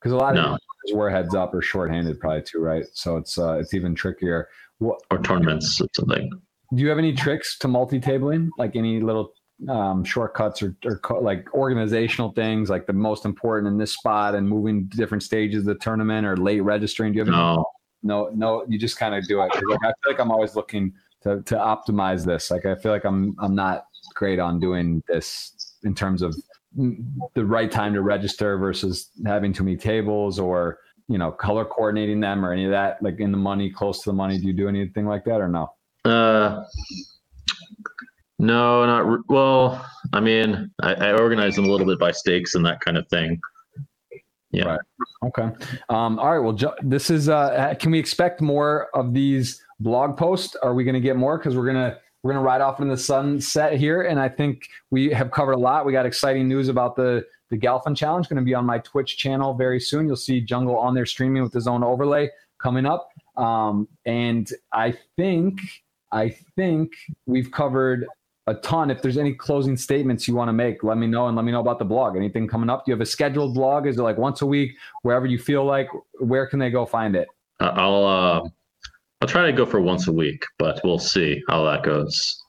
because a lot no. of were heads up or short-handed, probably too, right? So it's uh, it's even trickier. What, or tournaments or something. Do you have any tricks to multi-tabling? Like any little um, shortcuts or, or co- like organizational things, like the most important in this spot and moving different stages of the tournament or late registering? Do you have no. No, no, you just kind of do it. Like, I feel like I'm always looking to to optimize this. Like I feel like I'm I'm not great on doing this in terms of the right time to register versus having too many tables or you know color coordinating them or any of that like in the money close to the money do you do anything like that or no uh no not re- well i mean I, I organize them a little bit by stakes and that kind of thing yeah right. okay um all right well this is uh can we expect more of these blog posts are we going to get more because we're to we're to ride off in the sunset here. And I think we have covered a lot. We got exciting news about the, the Galfond Challenge going to be on my Twitch channel very soon. You'll see Jungle on there streaming with his own overlay coming up. Um, and I think, I think we've covered a ton. If there's any closing statements you want to make, let me know and let me know about the blog. Anything coming up? Do you have a scheduled blog? Is it like once a week, wherever you feel like? Where can they go find it? I'll uh, I'll try to go for once a week, but we'll see how that goes.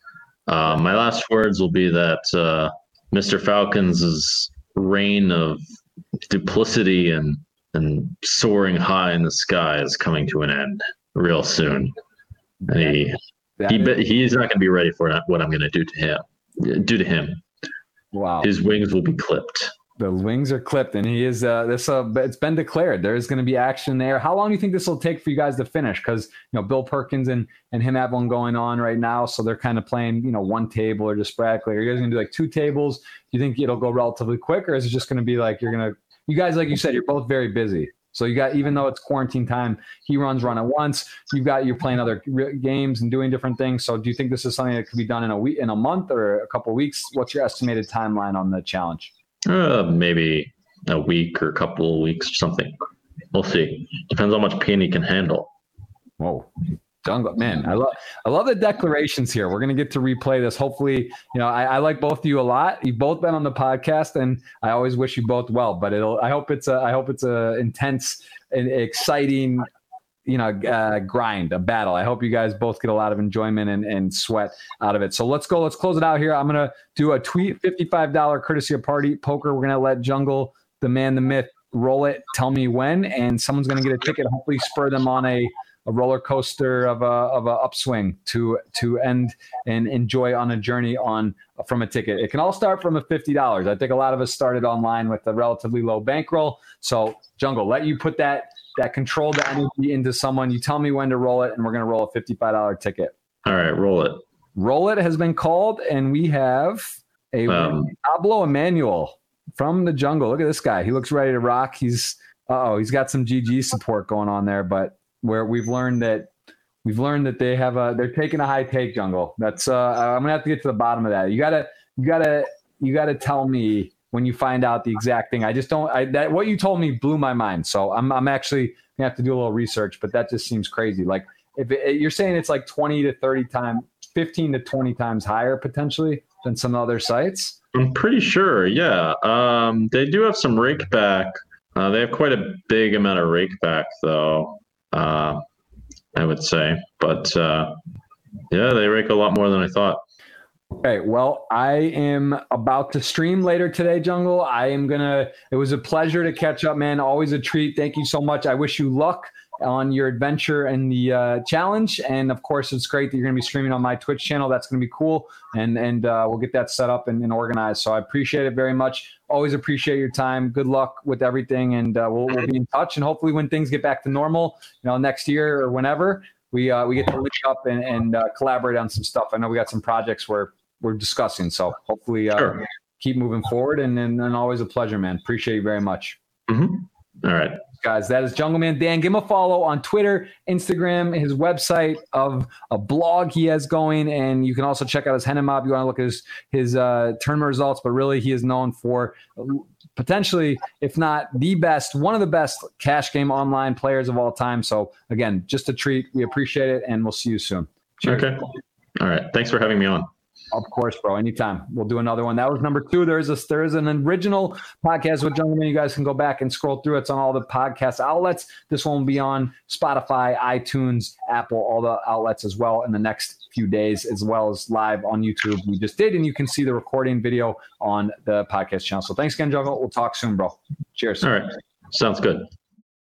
Uh, my last words will be that uh, Mr. Falcons' reign of duplicity and and soaring high in the sky is coming to an end real soon. And he he he's not going to be ready for what I'm going to do to him. Do to him. Wow. His wings will be clipped the wings are clipped and he is uh this uh it's been declared there's going to be action there how long do you think this will take for you guys to finish because you know bill perkins and and him have one going on right now so they're kind of playing you know one table or just sporadically are you guys going to do like two tables do you think it'll go relatively quick or is it just going to be like you're going to you guys like you said you're both very busy so you got even though it's quarantine time he runs run at once you've got you're playing other games and doing different things so do you think this is something that could be done in a week in a month or a couple weeks what's your estimated timeline on the challenge uh, maybe a week or a couple of weeks or something. We'll see. Depends how much pain he can handle. Whoa. Man, I love I love the declarations here. We're gonna get to replay this. Hopefully, you know, I, I, like both of you a lot. You've both been on the podcast, and I always wish you both well. But it'll I hope it's a I hope it's a intense and exciting you know uh, grind a battle i hope you guys both get a lot of enjoyment and, and sweat out of it so let's go let's close it out here i'm gonna do a tweet $55 courtesy of party poker we're gonna let jungle the man the myth roll it tell me when and someone's gonna get a ticket hopefully spur them on a a roller coaster of a of a upswing to to end and enjoy on a journey on from a ticket. It can all start from a fifty dollars. I think a lot of us started online with a relatively low bankroll. So Jungle, let you put that that control the energy into someone. You tell me when to roll it, and we're going to roll a fifty-five dollar ticket. All right, roll it. Roll it has been called, and we have a Um, Pablo Emmanuel from the jungle. Look at this guy. He looks ready to rock. He's oh, he's got some GG support going on there, but where we've learned that we've learned that they have a they're taking a high take jungle. That's uh I'm gonna have to get to the bottom of that. You gotta you gotta you gotta tell me when you find out the exact thing. I just don't I that what you told me blew my mind. So I'm I'm actually gonna have to do a little research, but that just seems crazy. Like if it, you're saying it's like 20 to 30 times 15 to 20 times higher potentially than some other sites. I'm pretty sure. Yeah. Um, they do have some rake back. Uh, they have quite a big amount of rake back, though. Uh, I would say, but uh, yeah, they rake a lot more than I thought. Okay, well, I am about to stream later today, Jungle. I am gonna. It was a pleasure to catch up, man. Always a treat. Thank you so much. I wish you luck on your adventure and the uh, challenge, and of course, it's great that you're gonna be streaming on my Twitch channel. That's gonna be cool, and and uh, we'll get that set up and, and organized. So I appreciate it very much. Always appreciate your time. Good luck with everything, and uh, we'll, we'll be in touch. And hopefully, when things get back to normal, you know, next year or whenever, we uh, we get to link up and, and uh, collaborate on some stuff. I know we got some projects where we're discussing. So hopefully, uh, Sure. keep moving forward. And, and and always a pleasure, man. Appreciate you very much, hmm All right. guys. That is Jungleman Dan. Give him a follow on Twitter, Instagram, his website of a blog he has going, and you can also check out his Hendon Mob. You want to look at his his uh, tournament results, but really he is known for potentially, if not the best, one of the best cash game online players of all time. So again, just a treat. We appreciate it, and we'll see you soon. Cheers. Okay. All right. Thanks for having me on. Of course, bro. Anytime. We'll do another one. That was number two. There's a there is an original podcast with Jungleman. You guys can go back and scroll through. It's on all the podcast outlets. This one will be on Spotify, iTunes, Apple, all the outlets as well in the next few days, as well as live on YouTube. We just did, and you can see the recording video on the podcast channel. So thanks again, Jungle. We'll talk soon, bro. Cheers. All right. Sounds good.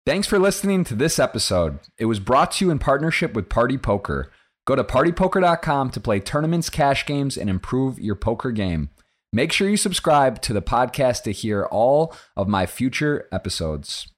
Thanks for listening to this episode. It was brought to you in partnership with Party Poker. Go to partypoker.com to play tournaments, cash games, and improve your poker game. Make sure you subscribe to the podcast to hear all of my future episodes.